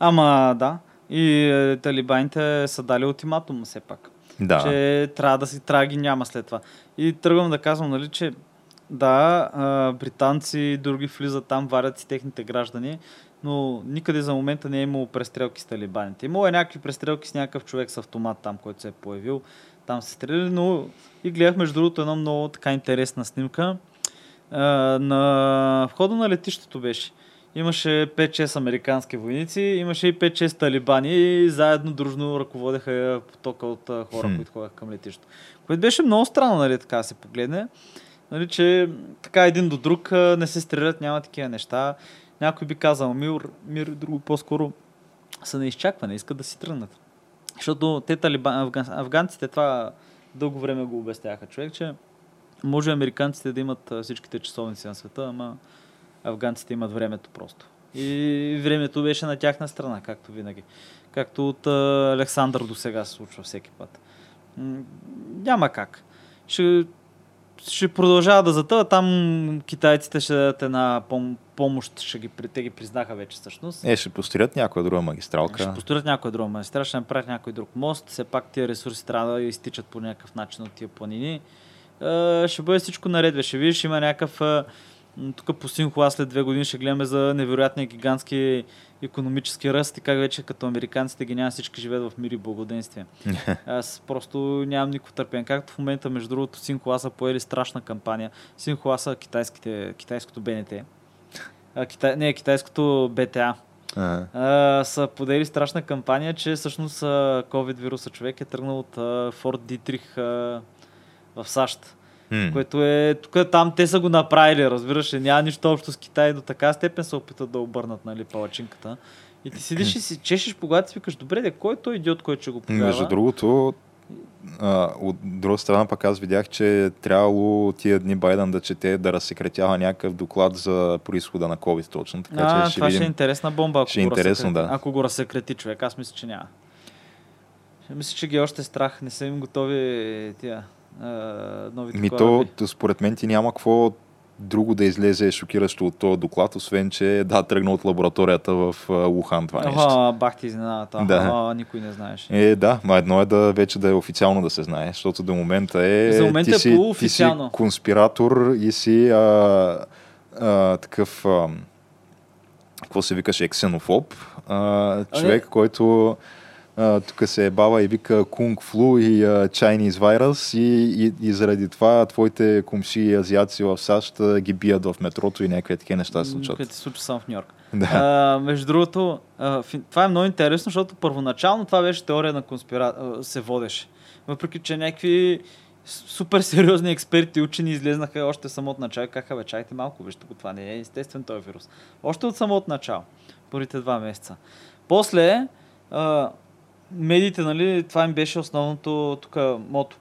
Ама да. И е, талибаните са дали ултиматум все пак. Да. Че трябва да си трябва ги няма след това. И тръгвам да казвам, нали, че да, а, британци и други влизат там, варят си техните граждани, но никъде за момента не е имало престрелки с талибаните. Имало е някакви престрелки с някакъв човек с автомат там, който се е появил. Там се стреляли, но и гледах между другото една много така интересна снимка. А, на входа на летището беше. Имаше 5-6 американски войници, имаше и 5-6 талибани и заедно дружно ръководеха потока от хора, Хм. които ходеха към летището. Което беше много странно, нали, така се погледне. Нали, че така един до друг не се стрелят, няма такива неща. Някой би казал мир, мир друго по-скоро са на изчакване, искат да си тръгнат. Защото те талибан, афган, афганците това дълго време го обясняваха човек, че може американците да имат всичките часовници на света, ама афганците имат времето просто. И времето беше на тяхна страна, както винаги. Както от Александър до сега се случва всеки път. Няма как. Ще, ще продължава да затъва. Там китайците ще дадат една пом- помощ, ще ги, те ги признаха вече всъщност. Е, ще построят някоя друга магистралка. Ще построят някой друг магистрал, ще направят някой друг мост. Все пак тия ресурси трябва да изтичат по някакъв начин от тия планини. Е, ще бъде всичко наред. Ще видиш, има някакъв... Тук по Синхуа след две години ще гледаме за невероятния гигантски економически ръст и как вече като американците ги няма всички живеят в мир и благоденствие. Аз просто нямам никакво търпение. Както в момента, между другото, Синхуа са поели страшна кампания. Синхуа са китайските, китайското БНТ. А, китай, не, китайското БТА А, а, са подели страшна кампания, че всъщност COVID вируса човек е тръгнал от а, Форт Дитрих в САЩ. М. Което е, тук там те са го направили, разбираш няма нищо общо с Китай, до така степен се опитат да обърнат, нали, палачинката. И ти седиш и си чешеш по главата и викаш, добре, де, кой е той идиот, който ще го повярва? Между другото, а, от друга страна пък аз видях, че е трябвало тия дни Байден да чете, да разсекретява някакъв доклад за происхода на COVID точно. Така а, че ще това видим. ще е интересна бомба, ако, Ще е го, интересно, да. ако го разсекрети човек. Аз мисля, че няма. Мисля, че ги е още страх. Не са им готови тия новите Ми то, кораби. т- според мен ти няма какво друго да излезе шокиращо от този доклад, освен че да, тръгна от лабораторията в а, Лухан това нещо. Ага, бах ти изненадата. Да. Ага, никой не знаеше. Е, да, ма едно е да вече да е официално да се знае, защото до момента е... За момента ти е си, ти си конспиратор и си а, а, такъв... А, какво се викаше? Ксенофоб. А, човек, който а, тук се е бава и вика Кунг Флу и а, Chinese Virus и, и, и заради това твоите комши и азиаци в САЩ ги бият в метрото и някакви такива неща се случват. Което се случва само в Нью Йорк. Да. А, между другото, а, това е много интересно, защото първоначално това беше теория на конспира... а, се водеше. Въпреки, че някакви супер сериозни експерти, учени излезнаха още самото начало и казаха, бе, чайте малко, вижте го, това не е естествен този вирус. Още от самото начало, първите два месеца. После, а, медиите, нали, това им беше основното тук мото.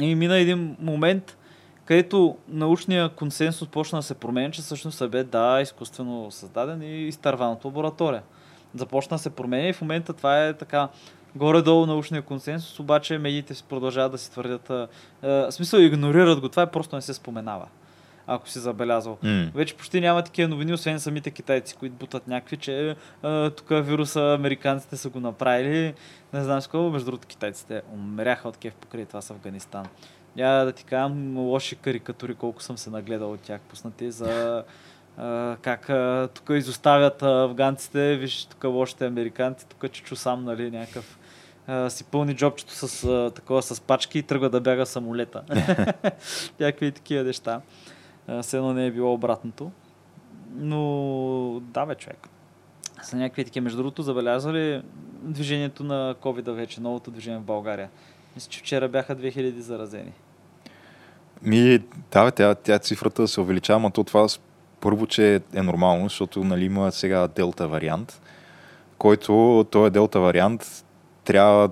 И мина един момент, където научния консенсус почна да се променя, че всъщност е бе, да, изкуствено създаден и изтърван от лаборатория. Започна да се променя и в момента това е така горе-долу научния консенсус, обаче медиите продължават да си твърдят, а, в смисъл игнорират го, това е просто не се споменава, ако си забелязал. М. Вече почти няма такива новини, освен самите китайци, които бутат някакви, че тук вируса американците са го направили. Не знам с какво, между другото китайците умряха от кеф покрай това с Афганистан. Я да ти кажам лоши карикатури, колко съм се нагледал от тях пуснати за а, как а, тук изоставят афганците, виж тук лошите американци, тук чичо сам, нали, някакъв си пълни джобчето с такова с пачки и тръгва да бяга самолета. Някакви такива неща. Все едно не е било обратното. Но да, бе, човек. Са някакви такива. Между другото, забелязва ли движението на covid вече, новото движение в България? Мисля, че вчера бяха 2000 заразени. Ми, да, бе, тя, тя цифрата се увеличава, но то това първо, че е нормално, защото нали, има сега делта вариант, който, този е делта вариант, трябва,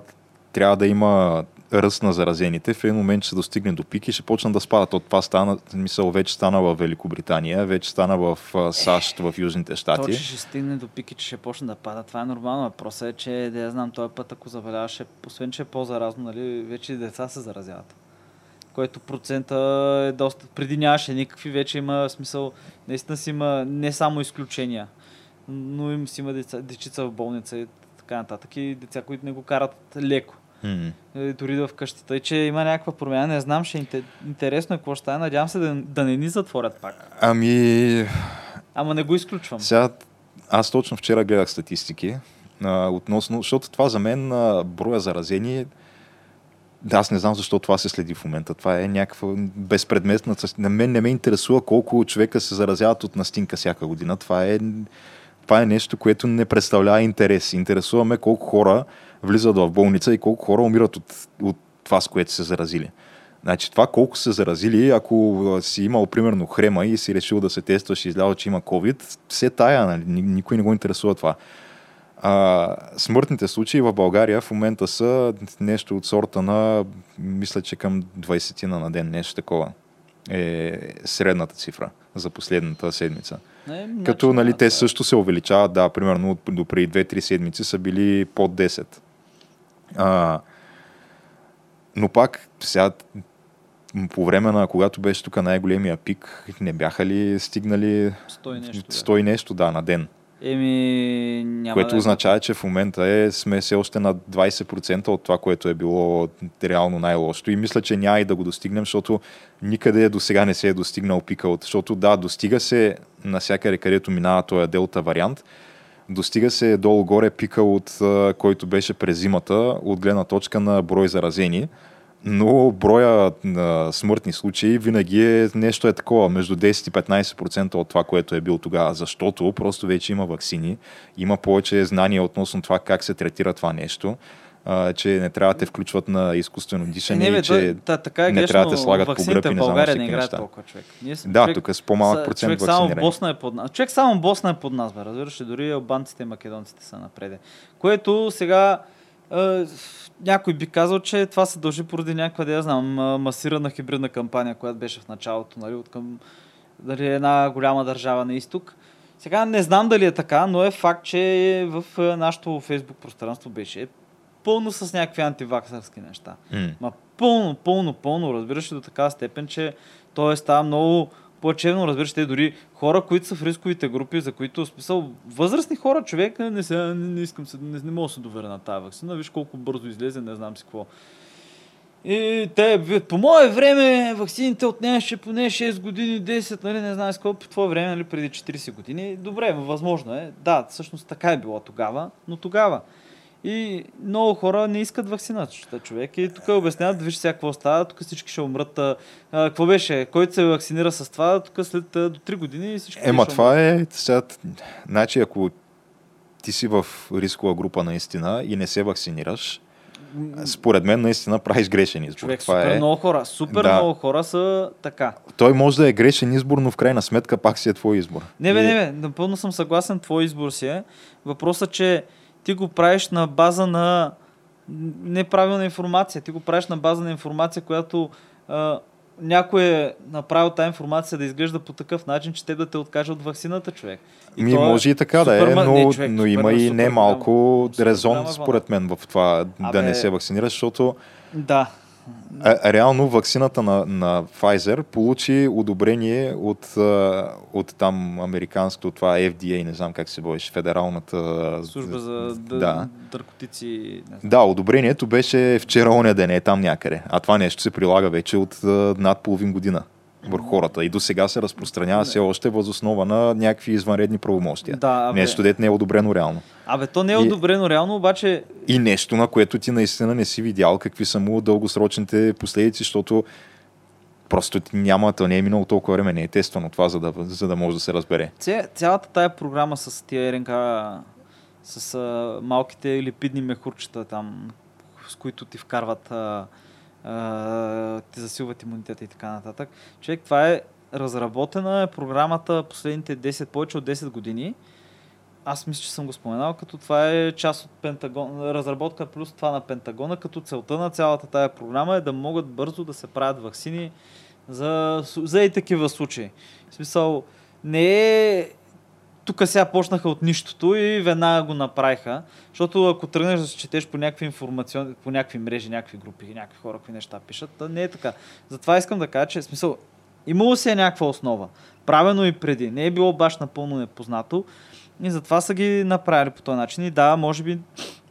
трябва да има ръст на заразените. В един момент ще се достигне до пик и ще почнат да спадат. От това стана, мисъл, вече стана в Великобритания, вече стана в САЩ, в Южните То, щати. че ще стигне до пики, че ще почне да пада, това е нормално. Въпросът е, че да я знам, този път, ако забеляваше, освен че е по-заразно, нали, вече и деца се заразяват. Което процента е доста. Преди нямаше никакви, вече има смисъл. Наистина си има не само изключения. но им си има деца, дечица в болница и така нататък и деца, които не го карат леко. Е, Дори да вкъщи. Тъй, че има някаква промяна. Не знам, ще е инте- интересно е какво ще стане. Надявам се да, да не ни затворят пак. Ами, Ама не го изключвам. Сега, аз точно вчера гледах статистики а, относно, защото това за мен а, броя заразени, да, аз не знам защо това се следи в момента. Това е някаква безпредметна. На мен не ме интересува колко човека се заразяват от настинка всяка година. Това е, това е нещо, което не представлява интерес. Интересува ме колко хора влизат в болница и колко хора умират от, от това, с което са се заразили. Значи това колко са заразили, ако си имал примерно хрема и си решил да се тестваш и излява, че има COVID, все тая, нали? Ни- никой не го интересува това. А, смъртните случаи в България в момента са нещо от сорта на, мисля, че към 20 на ден, нещо такова е средната цифра за последната седмица. Не, Като значи, нали, те е. също се увеличават, да, примерно до преди 2-3 седмици са били под 10. А, но пак сега по време на когато беше тук най-големия пик, не бяха ли стигнали Стой нещо. да. 100 и нещо, да, на ден. Еми, няма което да е означава, че в момента е, сме все още на 20% от това, което е било реално най-лошото. И мисля, че няма и да го достигнем, защото никъде до сега не се е достигнал пика от... Защото да, достига се насякъде, където минава този делта вариант, достига се долу-горе пика от който беше през зимата, от гледна точка на брой заразени, но броя на смъртни случаи винаги е нещо е такова, между 10 и 15% от това, което е бил тогава, защото просто вече има вакцини, има повече знания относно това как се третира това нещо, а, че не трябва да те включват на изкуствено Е, дишане не, бе, и че та, така е не грешно. трябва да те слагат по гръб и не знам не играят неща. толкова човек. Ние сме Да, човек, тук е с по-малък процент човек само. Босна е под нас. Човек само Босна е под нас, бе, разбираш? Дори албанците и македонците са напреде. Което сега е, някой би казал, че това се дължи поради някаква, да я знам, масирана хибридна кампания, която беше в началото, нали, от към дали една голяма държава на изток. Сега не знам дали е така, но е факт, че в е, нашото фейсбук пространство беше пълно с някакви антиваксърски неща. М. Ма пълно, пълно, пълно, разбираш до такава степен, че то е става много плачевно, разбираш те дори хора, които са в рисковите групи, за които смисъл възрастни хора, човек, не, не, се, не, не искам се, не, не мога да се доверя на тази вакцина, виж колко бързо излезе, не знам си какво. И те, по мое време, ваксините отнемаше поне 6 години, 10, нали, не знам с какво, по твое време, нали, преди 40 години. Добре, възможно е. Да, всъщност така е било тогава, но тогава. И много хора не искат вакцинацията, човек. И тук обясняват, виж сега какво става, тук всички ще умрат. А, какво беше? Който се вакцинира с това, тук след до 3 години всички Ема ще това е сега, значи ако ти си в рискова група наистина и не се вакцинираш, според мен наистина правиш грешен избор. Човек, това супер е... много хора, супер Да. много хора са така. Той може да е грешен избор, но в крайна сметка пак си е твой избор. Не бе, И- не бе, напълно съм съгласен, твой избор си е. Въпросът, че ти го правиш на база на неправилна информация. Ти го правиш на база на информация, която а, някой е направил тази информация да изглежда по такъв начин, че те да те откаже от вакцината, човек. И Ми, е може и така да е, но, не, човек, но има и супер не малко голяма- супер резон, според мен, в това да Абе- не се вакцинираш, защото Да. А, реално вакцината на, на Pfizer получи одобрение от, от там американското, това FDA, не знам как се беше, федералната... Служба за Да. знам. Да, одобрението беше вчера оня ден, е там някъде. А това нещо се прилага вече от над половин година върху хората. И до сега се разпространява все още възоснова на някакви извънредни правомощия. Да, абе. нещо, дет не е одобрено реално. Абе, то не е И- одобрено реално, обаче И нещо, на което ти наистина не си видял какви са му дългосрочните последици, защото просто няма, то не е минало толкова време, не е тествано това, за да, за да може да се разбере. Ця, цялата тая програма с тия РНК, с а, малките липидни мехурчета там, с които ти вкарват, а, а, ти засилват имунитета и така нататък. Човек, това е разработена е програмата последните 10, повече от 10 години. Аз мисля, че съм го споменал, като това е част от Пентагон, разработка плюс това на Пентагона, като целта на цялата тая програма е да могат бързо да се правят вакцини за, за и такива случаи. В смисъл, не е тук сега почнаха от нищото и веднага го направиха. Защото ако тръгнеш да се четеш по някакви информационни, по някакви мрежи, някакви групи, някакви хора, какви неща пишат, да не е така. Затова искам да кажа, че смисъл, имало си е някаква основа. Правено и преди. Не е било баш напълно непознато. И затова са ги направили по този начин. И да, може би,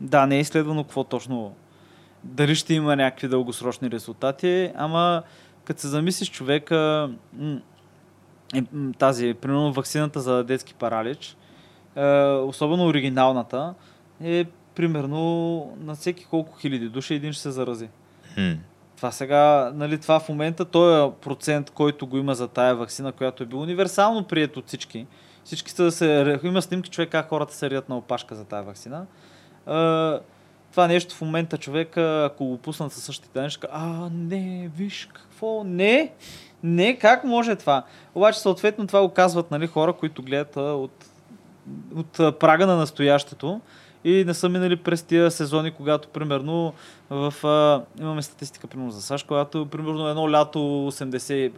да, не е изследвано какво точно, дали ще има някакви дългосрочни резултати, ама като се замислиш човека, м- тази, примерно вакцината за детски паралич, е, особено оригиналната, е примерно на всеки колко хиляди души един ще се зарази. Хм. Това сега, нали, това в момента, този процент, който го има за тая вакцина, която е бил универсално прият от всички. Всички са да се... Има снимки човек как хората се рият на опашка за тая вакцина. А, това нещо в момента човек, ако го пуснат със същите неща, а, не, виж какво, не, не, как може това? Обаче, съответно, това го казват нали, хора, които гледат от, от прага на настоящето и не са минали през тия сезони, когато примерно в, а, имаме статистика примерно за САЩ, когато примерно едно лято 80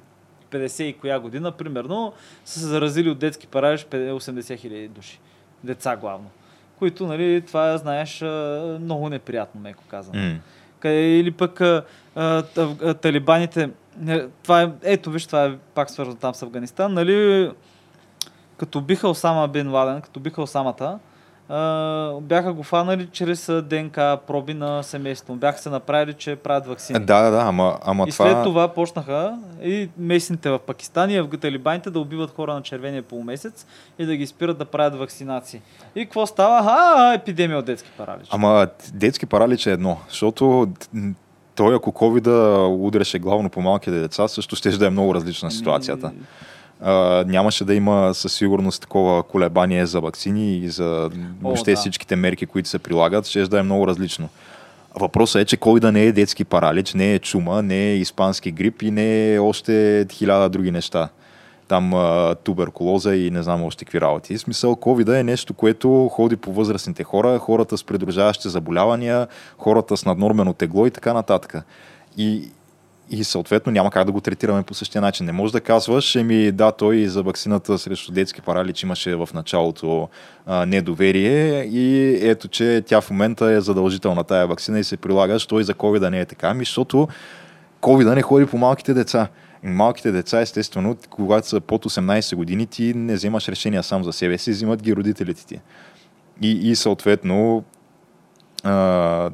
50 и коя година, примерно, са се заразили от детски паралич 80 хиляди души. Деца главно. Които, нали, това знаеш много неприятно, меко казано. М. Къде- Или пък а, а, а, талибаните, това е, ето виж, това е пак свързано там с Афганистан, нали, като биха Осама Бен Ладен, като биха Осамата, бяха го фанали чрез ДНК проби на семейство. Бяха се направили, че правят вакцини. Да, да, да, ама, ама и това... след това почнаха и местните в Пакистан и в талибаните да убиват хора на червения полумесец и да ги спират да правят вакцинации. И какво става? А, епидемия от детски паралич. Ама детски паралич е едно, защото той ако covid удреше главно по малките деца, също ще да е много различна ситуацията. А, нямаше да има със сигурност такова колебание за вакцини и за въобще да. всичките мерки, които се прилагат, ще да е много различно. Въпросът е, че COVID не е детски паралич, не е чума, не е испански грип и не е още хиляда други неща. Там а, туберкулоза и не знам още какви работи. В смисъл, COVID е нещо, което ходи по възрастните хора, хората с придружаващи заболявания, хората с наднормено тегло и така нататък. И, и съответно няма как да го третираме по същия начин. Не можеш да казваш, еми да, той за вакцината срещу детски паралич имаше в началото а, недоверие и ето, че тя в момента е задължителна тая вакцина и се прилага, що и за COVID не е така, ами защото COVID не ходи по малките деца. Малките деца, естествено, когато са под 18 години, ти не вземаш решения сам за себе си, взимат ги родителите ти. И, и съответно, а,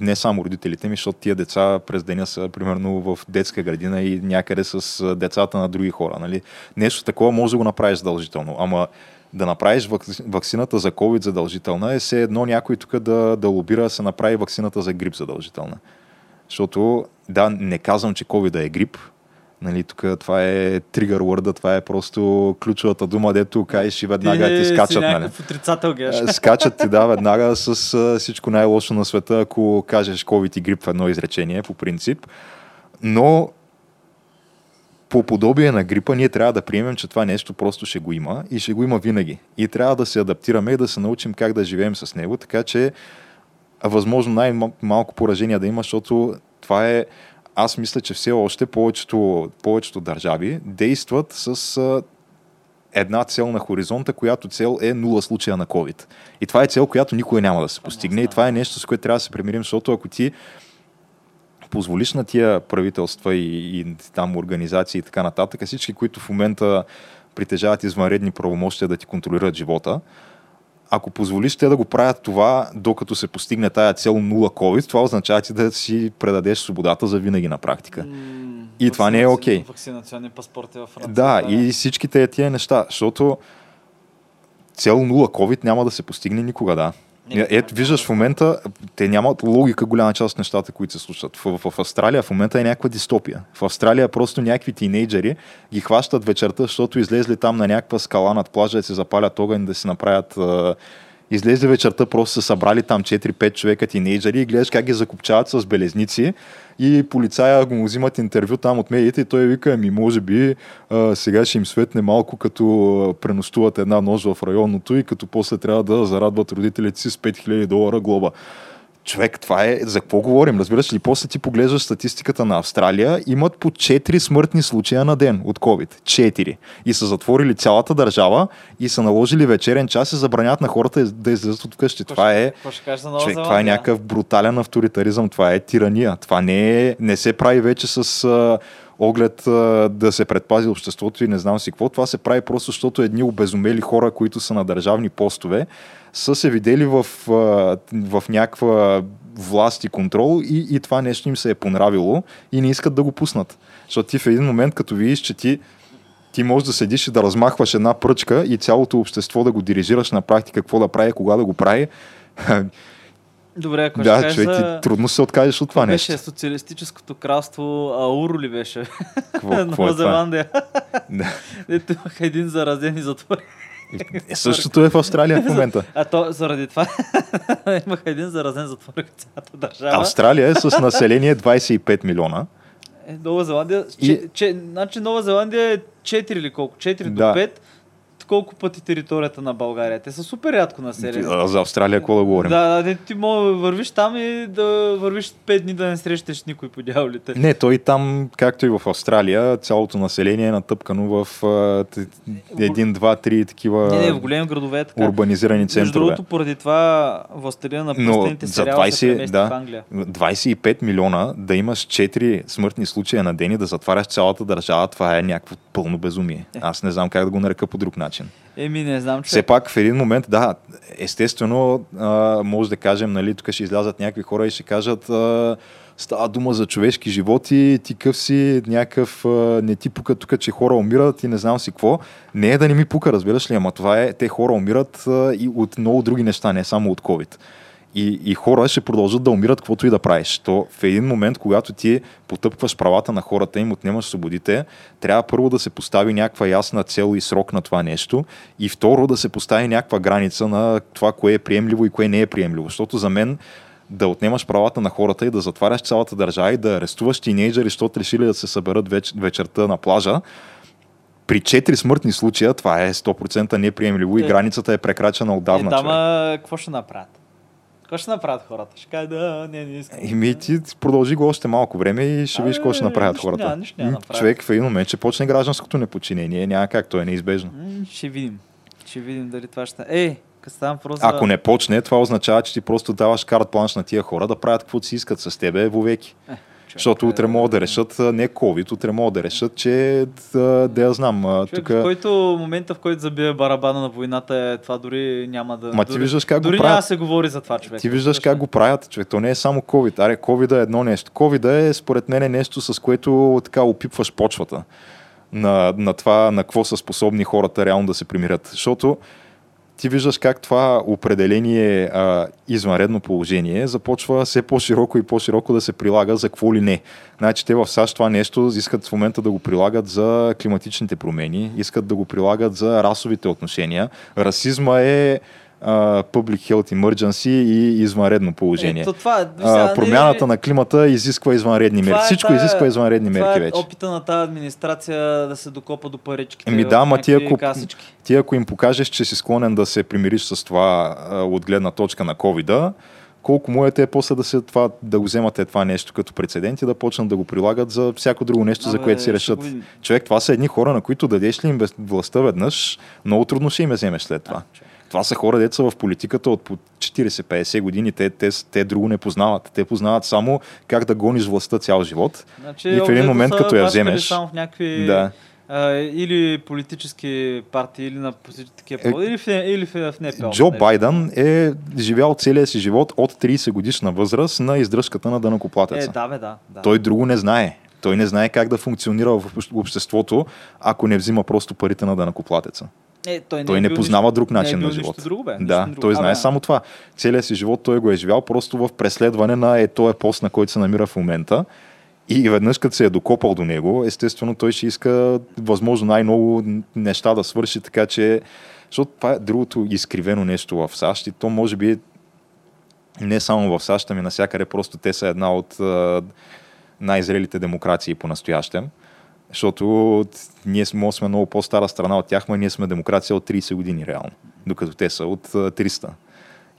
не само родителите ми, защото тия деца през деня са примерно в детска градина и някъде с децата на други хора. Нали? Нещо такова може да го направиш задължително. Ама да направиш вак- вакцината за COVID задължителна е все едно някой тук да, да лобира да се направи вакцината за грип задължителна. Защото, да, не казвам, че COVID е грип. Нали, тук това е тригър word, това е просто ключовата дума, дето кажеш и веднага ти си скачат. Нали? отрицател геш. Е, Скачат ти, да, веднага с а, всичко най-лошо на света, ако кажеш COVID и грип в едно изречение, по принцип. Но по подобие на грипа, ние трябва да приемем, че това нещо просто ще го има и ще го има винаги. И трябва да се адаптираме и да се научим как да живеем с него, така че възможно най-малко поражения да има, защото това е аз мисля, че все още повечето, повечето държави действат с а, една цел на хоризонта, която цел е нула случая на COVID. И това е цел, която никога няма да се постигне. И това е нещо, с което трябва да се примирим, защото ако ти позволиш на тия правителства и, и там организации и така нататък, всички, които в момента притежават извънредни правомощия да ти контролират живота, ако позволиш те да го правят това, докато се постигне тая цел нула COVID, това означава ти да си предадеш свободата за винаги на практика. М, И това не е окей. Вакцинационни паспорти във Франция. Да, и всичките тия неща, защото цел нула COVID няма да се постигне никога, да. Е, Ето, виждаш в момента, те нямат логика голяма част от нещата, които се случват. В, в, в Австралия в момента е някаква дистопия. В Австралия просто някакви тинейджери ги хващат вечерта, защото излезли там на някаква скала над плажа да се запалят огън, да си направят... а, Излезли вечерта, просто са събрали там 4-5 човека тинейджери и гледаш как ги закопчават с белезници и полицая го взимат интервю там от медиите и той вика, ами може би а, сега ще им светне малко като пренощуват една нощ в районното и като после трябва да зарадват родителите си с 5000 долара глоба. Човек, това е... За какво говорим? Разбираш ли? После ти поглеждаш статистиката на Австралия. Имат по 4 смъртни случая на ден от COVID. 4. И са затворили цялата държава и са наложили вечерен час и забранят на хората да излезат от къщи. Това е... Човек, това е някакъв брутален авторитаризъм, това е тирания. Това не, е, не се прави вече с а, оглед а, да се предпази обществото и не знам си какво. Това се прави просто, защото едни обезумели хора, които са на държавни постове, са се видели в, в някаква власт и контрол и, и това нещо им се е понравило и не искат да го пуснат. Защото ти в един момент, като видиш, че ти ти можеш да седиш и да размахваш една пръчка и цялото общество да го дирижираш на практика какво да прави, кога да го прави. Добре, ако да, ще човек, за... ти трудно се откажеш от това беше нещо. социалистическото кралство Ауру ли беше? Какво, Нова е това? Зеландия. Да. Дето имаха един заразен и затвори. Същото е в Австралия в момента. А то заради това имаха един заразен затвори цялата държава. Австралия е с население 25 милиона. Е, Нова Зеландия, И- че, че, значи Нова Зеландия е 4 или колко? 4 Да. до 5. Колко пъти територията на България? Те са супер рядко населени. А За Австралия какво да говорим? Да, да, не, ти мога да вървиш там и да вървиш 5 дни да не срещаш никой по дяволите. Не, той там, както и в Австралия, цялото население е натъпкано в един, два, три такива Не, не, в големи градове е така. урбанизирани Между центрове. другото, поради това властелина на пръстените за сериал се 20, премести в да, Англия. 25 милиона да имаш 4 смъртни случая на ден и да затваряш цялата държава, това е някакво пълно безумие. Аз не знам как да го нарека по друг начин. Еми, не знам, че... Все пак в един момент, да, естествено, а, може да кажем, нали, тук ще излязат някакви хора и ще кажат, а, става дума за човешки животи, ти къв си някакъв, не ти пука тук, че хора умират и не знам си какво. Не е да не ми пука, разбираш ли, ама това е, те хора умират и от много други неща, не само от COVID. И, и хора ще продължат да умират, каквото и да правиш. То в един момент, когато ти потъпкваш правата на хората, им отнемаш свободите, трябва първо да се постави някаква ясна цел и срок на това нещо и второ да се постави някаква граница на това, кое е приемливо и кое не е приемливо. Защото за мен да отнемаш правата на хората и да затваряш цялата държава и да арестуваш тинейджери, защото решили да се съберат веч, вечерта на плажа, при 4 смъртни случая това е 100% неприемливо и Е. границата е прекрачена отдавна. е, дама, какво ще направят? Какво ще направят хората? Ще кажат, да, не, не искам. Еми, ти продължи го още малко време и ще видиш какво ще направят нищо хората. няма- нищо няма направят. Човек в един момент ще почне гражданското неподчинение. Няма как, то е неизбежно. М, Ще видим. Ще видим дали това ще... Ей, просто... Ако не почне, това означава, че ти просто даваш карт планш на тия хора да правят каквото си искат с тебе вовеки. Защото утре могат да решат, не COVID, утре могат да решат, че да я знам. Човек, Тук... който момента, в който забие барабана на войната, е, това дори няма да... Ма ти дори, виждаш как го дори правят. няма да се говори за това, човек. Ти виждаш как го правят, човек. То не е само COVID. Аре, COVID е едно нещо. COVID е, според мен, е нещо, с което така опипваш почвата на, на това, на какво са способни хората реално да се примирят. Защото ти виждаш как това определение а, извънредно положение започва все по-широко и по-широко да се прилага за какво ли не. Значи те в САЩ това нещо искат в момента да го прилагат за климатичните промени, искат да го прилагат за расовите отношения. Расизма е а, public health emergency и извънредно положение. Ето това, а, сега, промяната не- на климата изисква извънредни това мерки. е Всичко тая- изисква извънредни това мерки е вече. опита на тази администрация да се докопа до паричките. Еми да, ама ти ако, касички. ти ако им покажеш, че си склонен да се примириш с това а, от гледна точка на covid колко му е те после да, се, това, да го вземате това нещо като прецедент и да почнат да го прилагат за всяко друго нещо, за Абе, което си решат. го. Човек, това са едни хора, на които дадеш ли им властта веднъж, много трудно ще им я вземеш след това. човек. Това са хора, деца в политиката от по 40-50 години, те, те, те друго не познават. Те познават само как да гониш властта цял живот. Значи, И в един момент, са като я вземеш- Само в някакви Да. или политически партии, или на такива, Е, или в, или в, в НПО. Джо нещо. Байден е живял целия си живот от 30 годишна възраст на издръжката на Е, дънакоплатеца. да, бе, да. да. Той друго не знае. Той не знае как да функционира в общ- обществото, ако не взима просто парите на дънакоплатеца. Е, той не, Той е не познава нищо, друг не е начин на живот. Нищо друго, бе. Да, друго. той знае Абе, само това. Целият си живот той го е живял просто в преследване на е този пост, на който се намира в момента. И веднъж като се е докопал до него, естествено той ще иска възможно най-много неща да свърши, така че... Защото това е другото изкривено нещо в САЩ и то може би не само в САЩ, ами навсякъде просто те са една от а, най-зрелите демокрации по-настоящем. Защото от- ние сме, сме много по-стара страна от тях, но ние сме демокрация от 30 години реално, докато те са от а, 300.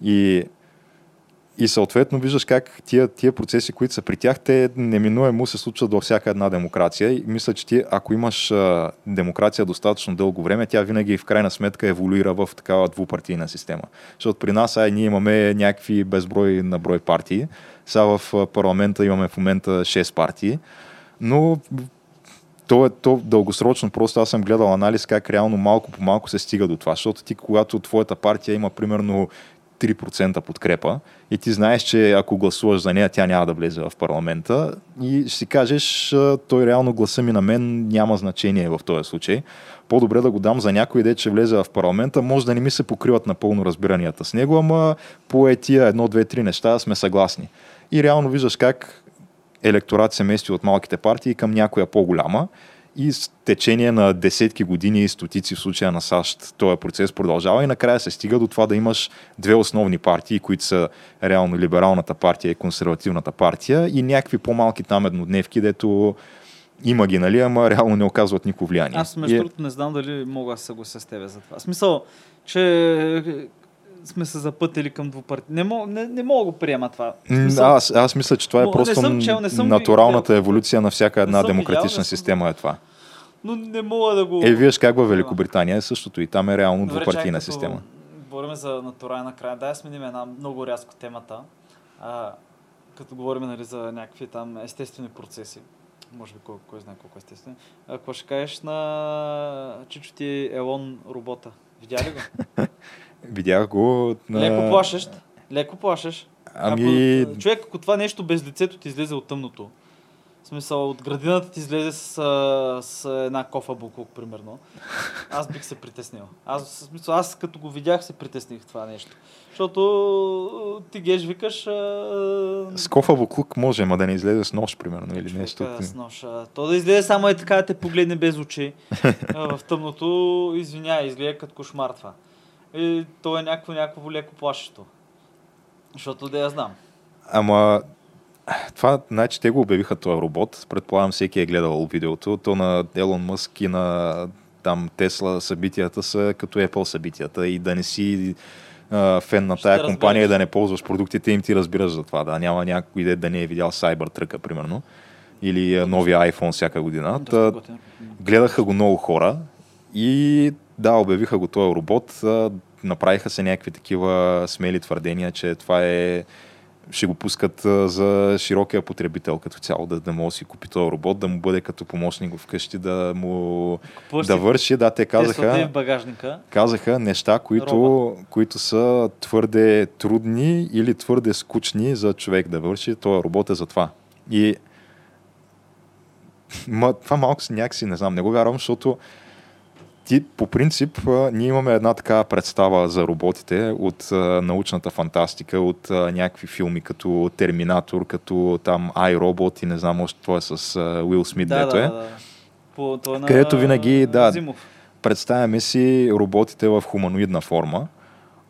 И, и съответно виждаш как тия, тия процеси, които са при тях, те неминуемо се случват във всяка една демокрация. И мисля, че ти, ако имаш демокрация достатъчно дълго време, тя винаги в крайна сметка еволюира в такава двупартийна система. Защото при нас ай, ние имаме някакви безброй на брой партии. Сега в парламента имаме в момента 6 партии, но то е то дългосрочно, просто аз съм гледал анализ как реално малко по малко се стига до това, защото ти когато твоята партия има примерно 3% подкрепа и ти знаеш, че ако гласуваш за нея, тя няма да влезе в парламента и ще си кажеш, той реално гласа ми на мен няма значение в този случай. По-добре да го дам за някой, де че влезе в парламента, може да не ми се покриват напълно разбиранията с него, ама по етия едно, две, три неща сме съгласни. И реално виждаш как електорат се мести от малките партии към някоя по-голяма и с течение на десетки години и стотици в случая на САЩ този процес продължава и накрая се стига до това да имаш две основни партии, които са реално либералната партия и консервативната партия и някакви по-малки там еднодневки, дето има ги, нали, ама реално не оказват никакво влияние. Аз между е- другото не знам дали мога да се съглася с тебе за това. Смисъл, че сме се запътили към двупарти. Не, мога, не, не мога да го приема това. Смисъл, Аз, аз мисля, че това е Но просто съм чел, съм натуралната видял. еволюция на всяка една съм видял, демократична не съм система е това. Но не мога да го... Е, виж как във Великобритания е същото и там е реално Добре, двупартийна като система. Говорим за натурален накрая. Дай да сменим една много рязко темата. А, като говорим нали, за някакви там естествени процеси. Може би кой, кой знае колко естествени. А, какво ще кажеш на Чичо ти Елон робота? Видя ли го? Видях го на... Леко плашещ. Леко плашещ. Ами, Ако, човек, ако това нещо без лицето ти излезе от тъмното, в смисъл, от градината ти излезе с, с една кофа буклук, примерно, аз бих се притеснил. Аз, смисъл, аз като го видях се притесних това нещо. Защото ти геш викаш... А, с кофа буклук може, ма да не излезе с нож, примерно, или нещо. човека с нож, а, То да излезе само е така да те погледне без очи в тъмното, извиняй, изгледа като кошмар това. И то е някакво, някакво леко плашещо. Защото да я знам. Ама, това, значи, те го обявиха този робот. Предполагам, всеки е гледал видеото. То на Елон Мъск и на там Тесла събитията са като Apple събитията и да не си а, фен на Ще тая компания и да не ползваш продуктите им, ти разбираш за това. Да, няма някой дет да не е видял Cybertruck, примерно. Или новия iPhone всяка година. Та, гледаха го много хора и да, обявиха го този робот. Направиха се някакви такива смели твърдения, че това е ще го пускат за широкия потребител като цяло, да, да може да си купи този робот, да му бъде като помощник вкъщи, да му Купуваш да върши. Да, те казаха, в багажника. казаха неща, които, които са твърде трудни или твърде скучни за човек да върши. Този робот е за това. И Ма, това малко си някакси, не знам, не го вярвам, защото ти по принцип ние имаме една такава представа за роботите от научната фантастика, от някакви филми като Терминатор, като там iRobot и не знам още това е с Уил Смит, Да, дето е. да, да. По, той е на Където винаги, да. Зимов. Представяме си роботите в хуманоидна форма,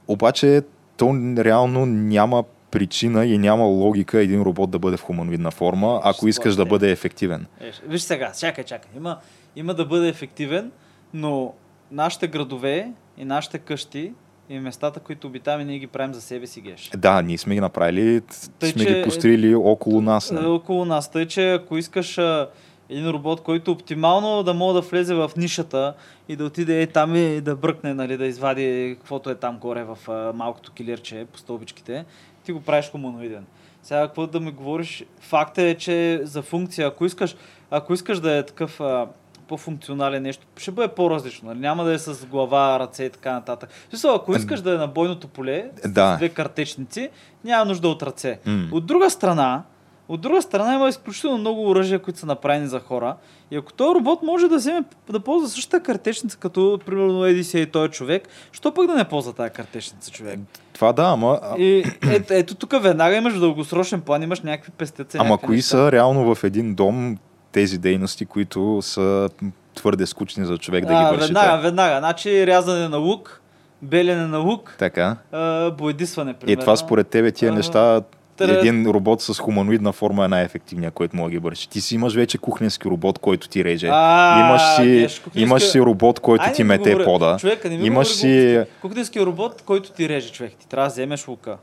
обаче то реално няма причина и няма логика един робот да бъде в хуманоидна форма, ако искаш да бъде ефективен. Е, виж сега, чакай, чакай. Има, има да бъде ефективен, но нашите градове и нашите къщи и местата, които обитаваме, ние ги правим за себе си, геш. Да, ние сме ги направили, Тъй, сме че- ги построили около нас. Не? около нас. Тъй, че ако искаш а, един робот, който оптимално да може да влезе в нишата и да отиде е там и да бръкне, нали, да извади каквото е там горе в а, малкото килирче по стълбичките, ти го правиш хуманоиден. Сега какво да ми говориш? Факт е, че за функция, ако искаш, ако искаш да е такъв а, по-функционален нещо, ще бъде по-различно. Нали? Няма да е с глава, ръце и така нататък. Смисъл, ако искаш да е на бойното поле, с Да. две картечници, няма нужда от ръце. М. От друга страна, от друга страна има изключително много оръжия, които са направени за хора. И ако този робот може да вземе да ползва същата картечница, като примерно еди си и той човек, що пък да не ползва тази картечница човек? Това да, ама, И ето, ето тук веднага имаш дългосрочен план, имаш някакви пестеца. ама някакви кои неща. са реално в един дом тези дейности, които са твърде скучни за човек да а, ги върши? веднага, това? веднага. Значи рязане на лук, белене на лук, Така. а, боядисване, И примерно. това според тебе тия неща, тре- един робот с хуманоидна форма е най-ефективният, който може да ги върши. Ти си имаш вече кухненски робот, който ти реже. А, имаш, си, геш, кухненски- имаш си робот, който Айде ти мете говоря. пода. Човека, не ми имаш си... Кухненски робот, който ти реже човек. Ти трябва да вземеш лука.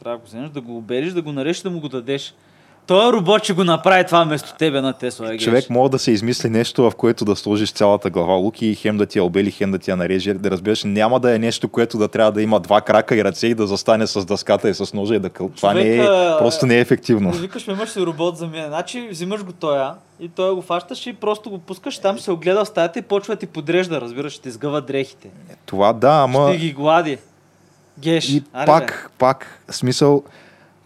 Трябва да го вземеш, да го обелиш, да го нарежеш, да му го дадеш. Той робот ще го направи това вместо тебе на Тесла. Геш. Човек може да се измисли нещо, в което да сложиш цялата глава луки и хем да ти я обели, хем да ти я нареже. Да разбираш, няма да е нещо, което да трябва да има два крака и ръце и да застане с дъската и с ножа и да къл. Това не е, просто не е ефективно. Викаш, ме имаш си робот за мен. Значи взимаш го тоя и той го фащаш и просто го пускаш, там се огледа в стаята и почва да ти подрежда, разбираш, ще ти сгъва дрехите. Това да, ама... Ще ги глади. Геш. И аре, пак, пак, смисъл,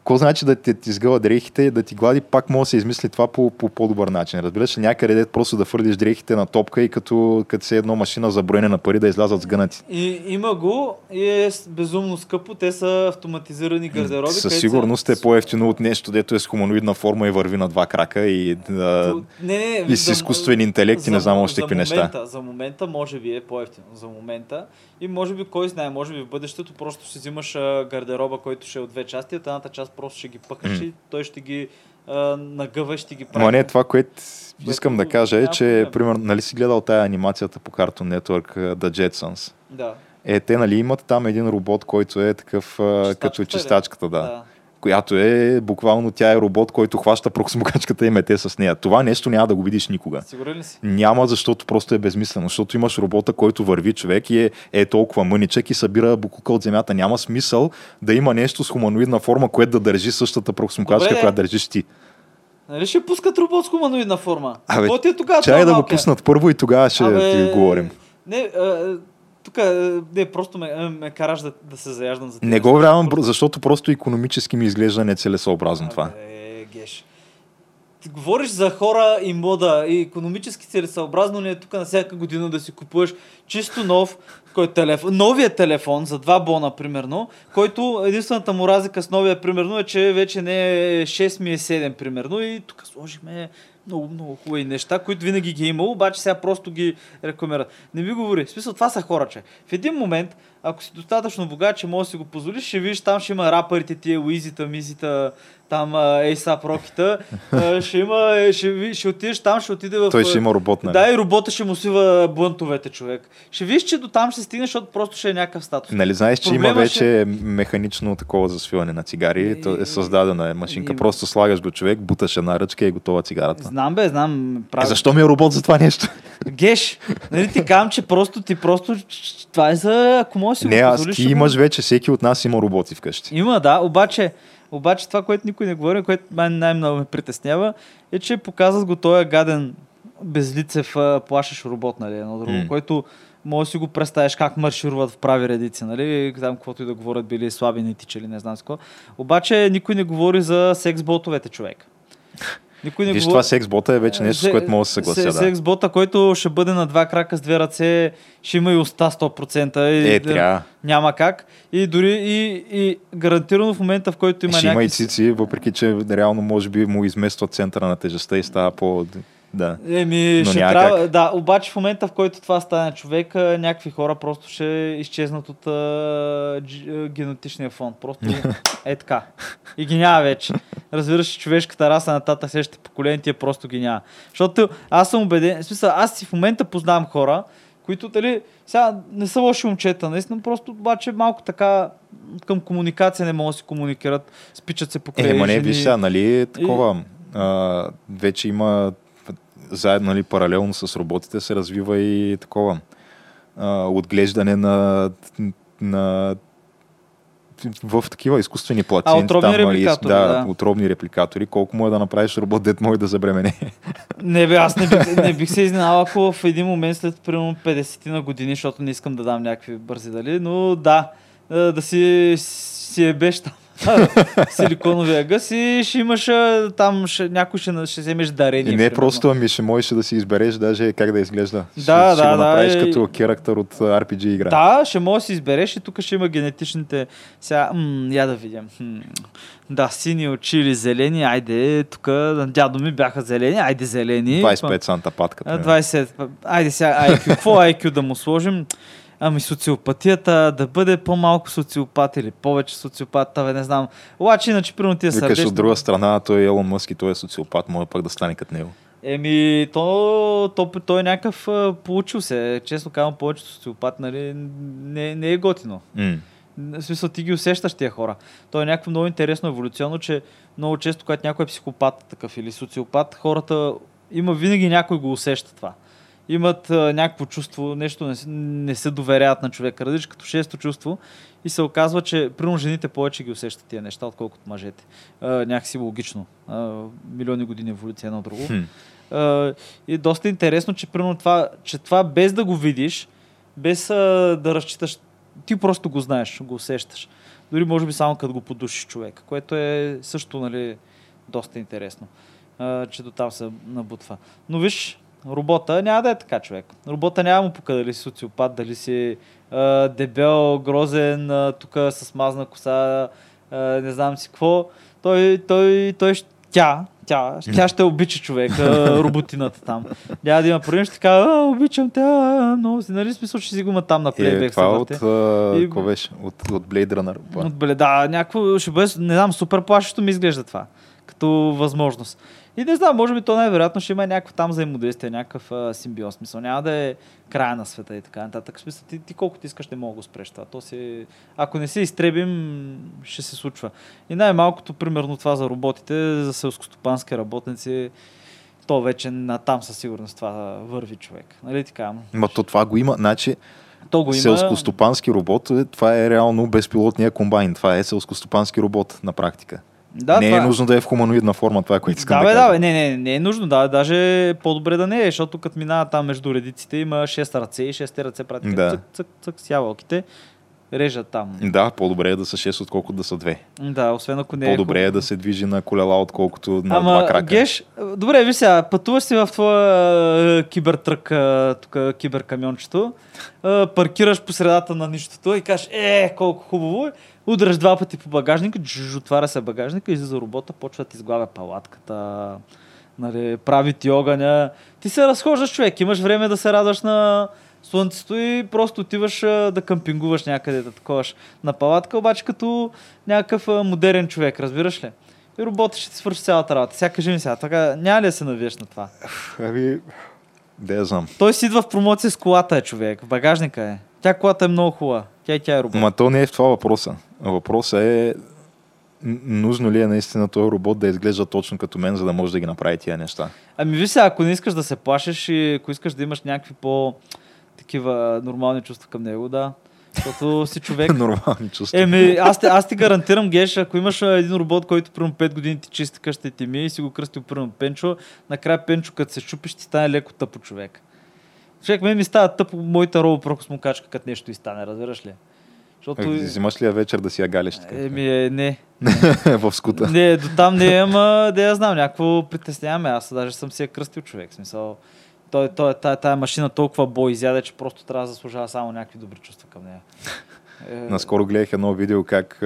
какво значи да ти, ти сгъва дрехите, да ти глади, пак може да се измисли това по, по по-добър начин. Разбираш ли, някъде дет просто да фърлиш дрехите на топка и като, като се едно машина за броене на пари да излязат сгънати. бе. И, има го и е с- безумно скъпо. Те са автоматизирани гардероби. Със сигурност са- е по-ефтино от нещо, дето е с хуманоидна форма и върви на два крака и, То- Не, не, и с за- изкуствен интелект и не за- знам още за какви неща. За момента може би е по-ефтино. За момента. И може би, кой знае, може би в бъдещето просто ще взимаш а, гардероба, който ще е от две части, от едната част просто ще ги пъкаш М. и той ще ги а, нагъва ще ги прави. Ма не, това, което искам да кажа е, че, примерно, нали си гледал тая анимацията по Cartoon Network The Jetsons? Да. Е, те нали имат там един робот, който е такъв Чистачката като чистачката, да. да. Която е буквално тя е робот, който хваща проксмокачката и мете с нея. Това нещо няма да го видиш никога. Сигурен ли си? Няма, защото просто е безмислено. Защото имаш робота, който върви човек и е, е толкова мъничък и събира букука от земята. Няма смисъл да има нещо с хуманоидна форма, което да държи същата проксмокачка, Добре, която държиш ти. Нали ще пускат робот с хуманоидна форма? Абе, Какво ти е тогава? Чай да го пуснат първо и тогава ще Абе, ти говорим. Не, а, тук а, не, просто ме, а, ме караш да, да се заяждам за Не го вярвам, защото просто економически ми изглежда нецелесообразно това. Абе, геш. Ти говориш за хора и мода и економически целесъобразно ли е тук на всяка година да си купуваш чисто нов кой телефон, новия телефон за 2 бона примерно, който единствената му разлика с новия примерно е, че вече не е 6 ми е 7 примерно и тук сложихме много, много хубави неща, които винаги ги е имало, обаче сега просто ги рекламират. Не ми говори. В смисъл, това са хора, че. В един момент, ако си достатъчно богат, че можеш да си го позволиш, ще видиш, там ще има рапърите, тия уизита, мизита, там ASAP рокита, ще има, ще, ще отидеш там, ще отиде в... Той ще има робот, нали? Да, и робота ще му свива блънтовете, човек. Ще видиш, че до там ще стигнеш, защото просто ще е някакъв статус. Нали знаеш, че има Проблема вече механично такова за свиване на цигари. То е създадена е машинка. И- Просто слагаш го човек, буташ една ръчка и е готова цигарата. Знам бе, знам. Е, Прави. защо ми е робот за това нещо? Геш, нали ти казвам, че просто ти просто... Това е за... Ако можеш да си Не, го аз позволиш... ти ще имаш вече, всеки от нас има роботи вкъщи. Има, да, обаче, обаче това, което никой не говори, което мен най-много ме притеснява, е, че показват го този гаден безлицев а, плашещ робот, нали, едно друго, М. който може да си го представиш как маршируват в прави редици, нали, там каквото и да говорят, били слаби, не тичали, не знам с какво. Обаче никой не говори за секс-ботовете, човек. Никой не Виж, говори... това секс-бота е вече нещо, с което мога да се съглася. се- Да. Секс-бота, който ще бъде на два крака с две ръце, ще има и уста 100%. И Е, трябва. Няма как. И дори и, и гарантирано в момента, в който има Ще има някакви... и цици, въпреки че реално може би му измества центъра на тежестта и става по... Да. Еми, Но ще няма трябва, да, обаче в момента, в който това стане човек, някакви хора просто ще изчезнат от а, дж- а, генетичния фонд. Просто е така. И ги няма вече. Разбираш, човешката раса нататък следващите поколения тия просто ги няма. Защото аз съм убеден, в смисъл, аз си в момента познавам хора, които, дали, сега не са лоши момчета, наистина, просто обаче малко така към комуникация не могат да си комуникират, спичат се покрай Е, ма не, виж сега, нали, е такова, а, вече има заедно, нали, паралелно с роботите се развива и такова а, отглеждане на, на в такива изкуствени плаценти. отробни там, а, и- репликатори, да, да. отробни репликатори. Колко му е да направиш робот, дет може да забремене. Не бе, аз не бих, не бих се изненадал, ако в един момент след примерно 50 на години, защото не искам да дам някакви бързи дали, но да, а, да си, си ебеш там силиконовия гъс и ще имаш там, ще, някой ще, ще вземеш дарение. И не примерно. просто, ами ще можеш да си избереш даже как да изглежда. Да, ще, да, ще го да, направиш и- като керактер от RPG игра. Да, ще можеш да си избереш и тук ще има генетичните... Сега, м- я да видим. Хм. Да, сини очи или зелени, айде, тук дядо ми бяха зелени, айде зелени. 25 санта патка. А, примерно. 20. Айде сега IQ. Какво IQ да му сложим? Ами социопатията, да бъде по-малко социопат или повече социопат, бе, не знам. Обаче иначе, примерно тия Викаш сърдечни... от друга страна, той е Елон Мъск и той е социопат, може пък да стане като него. Еми, то, то, той е някакъв получил се. Честно казвам, повече социопат, нали, не, не е готино. М. В смисъл, ти ги усещаш тия хора. То е някакво много интересно еволюционно, че много често, когато някой е психопат такъв или социопат, хората има винаги някой го усеща това. Имат а, някакво чувство, нещо не, се- не се доверяват на човека, различ като шесто чувство и се оказва, че примерно жените повече ги усещат тия неща, отколкото мъжете. А, някакси логично. А, милиони години еволюция едно друго. Хм. А, и доста интересно, че, примерно това, че това без да го видиш, без а, да разчиташ, ти просто го знаеш, го усещаш. Дори може би само като го подушиш човек, което е също нали, доста интересно, а, че до там се набутва. Но виж, робота няма да е така човек. Робота няма му пука дали си социопат, дали си а, дебел, грозен, а, тук с мазна коса, а, не знам си какво. Той, той, той, ще- тя, тя, тя ще обича човек, а, роботината там. Няма да има проблем, ще така, а, обичам те, а, много си, нали смисъл, ще си го има там на Е, плейбек. това се от, И- какво беше? От, от Blade Runner. От да, някакво ще бъде, не знам, супер плашещо ми изглежда това, като възможност. И не знам, може би то най-вероятно ще има някакво там взаимодействие, някакъв а, симбиоз. Смисъл, няма да е края на света и така нататък. Смисъл, ти, ти колкото искаш не мога да го спреш това. То си, ако не се изтребим, ще се случва. И най-малкото, примерно това за роботите, за селскостопански работници, то вече на там със сигурност това върви човек. Нали така? Ма то това го има. Значи, То го има. селскостопански робот, е, това е реално безпилотния комбайн. Това е селскостопански робот на практика. Да, не това... е нужно да е в хуманоидна форма, това, което искам Да, да, бе, кажа. да, не, не, не е нужно, да, даже е по-добре да не е, защото като минава там между редиците има 6 ръце и 6 ръце правят Да. цък, цък, цък, с ябълките, режат там. Да, по-добре е да са 6, отколкото да са 2. Да, освен ако не е По-добре е да се движи на колела, отколкото на два Ама, крака. Геш, добре, виж сега, пътуваш си в твоя е, кибертрък, е, тук киберкамиончето, паркираш по средата на нищото и кажеш, е, колко хубаво е, удръш два пъти по багажника, джж, отваря се багажника, излиза робота, почва да ти изглавя палатката, нали, прави ти огъня. Ти се разхождаш човек, имаш време да се радваш на слънцето и просто отиваш а, да къмпингуваш някъде, да таковаш на палатка, обаче като някакъв а, модерен човек, разбираш ли? И робота ще ти свърши цялата работа. Сега кажи ми сега, така няма ли да се навиеш на това? Ами, да я знам. Той си идва в промоция с колата е човек, в багажника е. Тя колата е много хубава. Тя тя е робот. Ма то не е в това въпроса. Въпросът е нужно ли е наистина този робот да изглежда точно като мен, за да може да ги направи тия неща. Ами виж сега, ако не искаш да се плашиш и ако искаш да имаш някакви по такива нормални чувства към него, да. Защото си човек. Нормални чувства. Еми, аз, те, аз ти гарантирам, Геш, ако имаш един робот, който примерно 5 години ти чисти къщата и ти ми и си го кръстил примерно Пенчо, накрая Пенчо, като се щупиш, ти стане леко тъпо човек. Човек, мен ми става тъпо моята робопрокосмокачка, като нещо и стане, разбираш ли? Защото... Е, Взимаш ли я вечер да си я галиш така? Еми, е, не. в скута. Не, до там не е, ама да я знам, някакво притесняваме. Аз даже съм си я кръстил човек. Смисъл, той, той, тая, тая машина толкова бой изяде, че просто трябва да заслужава само някакви добри чувства към нея. Наскоро гледах едно видео как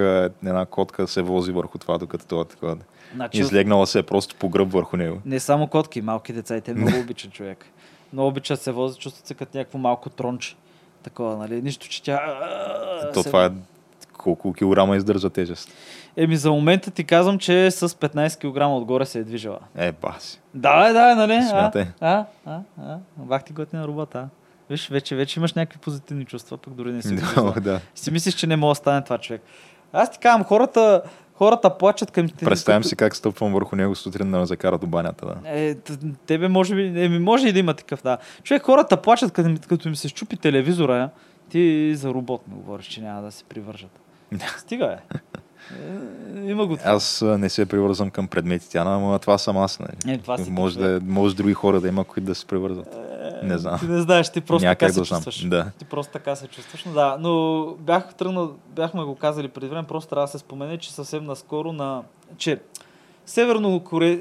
една котка се вози върху това, докато това е такова. значи, Излегнала се просто по гръб върху него. Не само котки, малки деца и те много обичат човек. Много обичат се возят, чувстват се като някакво малко тронче. Такова, нали? Нищо, че тя... То се- това е колко килограма издържа тежест. Еми, за момента ти казвам, че с 15 кг отгоре се е движила. Е, баси. Да, е, да, е, нали? Смятай. а, а, а. Бах ти готина робота. а. Виж, вече, вече имаш някакви позитивни чувства, пък дори не си. Да, да. Си мислиш, че не мога да стане това човек. Аз ти казвам, хората, хората плачат към те. Представям си как стъпвам върху него сутрин да ме закара до банята. Да. Е, тебе може би, еми, може и да има такъв, да. Човек, хората плачат, като, като им се щупи телевизора, ти за робот ми говориш, че няма да се привържат. Стига е. Е има го това. Аз не се привързвам към предмети, тя, ама това съм аз. Нали. Е, това си може, да, може други хора да има, които да се привързват. Не знам. Ти не знаеш, ти просто Някак така се да знам. чувстваш. Да. Ти просто така се чувстваш. Но да, но бях тръгнал, бяхме го казали преди време, просто трябва да се спомене, че съвсем наскоро на... че.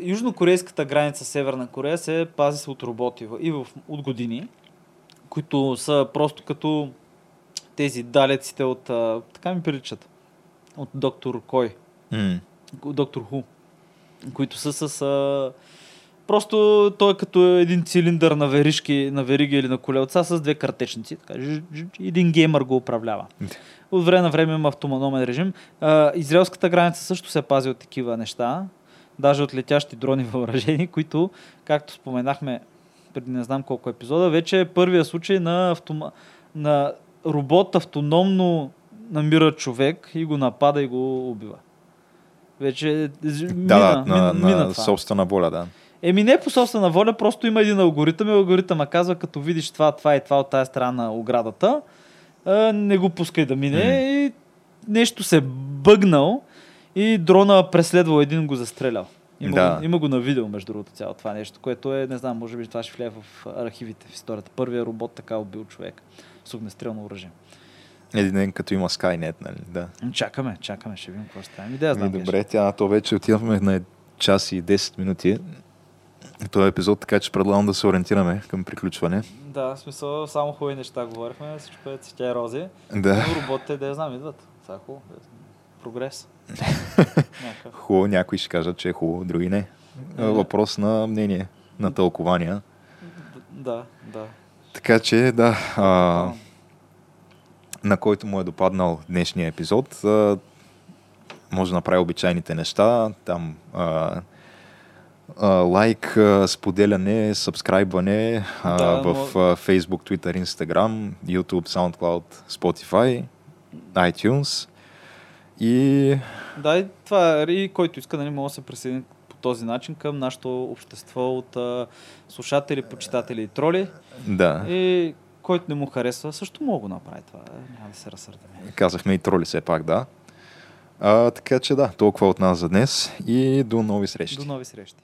Южнокорейската граница Северна Корея се пази се от роботи и в... от години, които са просто като тези далеците от... Така ми приличат. От доктор Кой М. доктор Ху, които са с... А... Просто той е като един цилиндър на веришки, на вериги или на колелца с две картечници. Така, жж, жж, един геймър го управлява. От време на време има автономен режим. А, израелската граница също се пази от такива неща. Даже от летящи дрони въоръжени, които, както споменахме преди не знам колко епизода, вече е първия случай на, автома... на робот автономно намира човек и го напада и го убива. Вече Да, мина, да, мина, на, мина на това. собствена воля, да. Еми не по собствена воля, просто има един алгоритъм и алгоритъма казва, като видиш това, това и това от тази страна на оградата, не го пускай да мине М. и нещо се бъгнал и дрона преследвал един го застрелял. Има, Да. го, има го на видео, между другото, цяло това нещо, което е, не знам, може би това ще влияе в архивите в историята. Първият робот така убил човек с огнестрелно оръжие. Един ден като има Skynet, нали? Да. Чакаме, чакаме, ще видим какво стане. Ами, да, я знам. Ми, къде добре, тя, то вече отиваме на час и 10 минути. този епизод, така че предлагам да се ориентираме към приключване. Да, в смисъл, само хубави неща говорихме, всичко е цветя и рози. Да, Но роботите, да я знам, идват. Това е хубаво. Прогрес. Хубаво, някои ще кажат, че е хубаво, други не. Е. Въпрос на мнение, на тълкования. Да, да. Така че, да, а, на който му е допаднал днешния епизод, може да направи обичайните неща, там а, а, лайк, а, споделяне, сабскрайбване а, Да, в а, Facebook, Twitter, Instagram, YouTube, SoundCloud, Spotify, iTunes. И Да, и това е, и който иска, нали, може да се присъедини по този начин към нашето общество от а, слушатели, почитатели и троли. да, И който не му харесва, също мога да го направи това. е, Няма да се разсърдаме. казахме и троли все пак, да. А, така че да, толкова от нас за днес и до нови срещи. До нови срещи.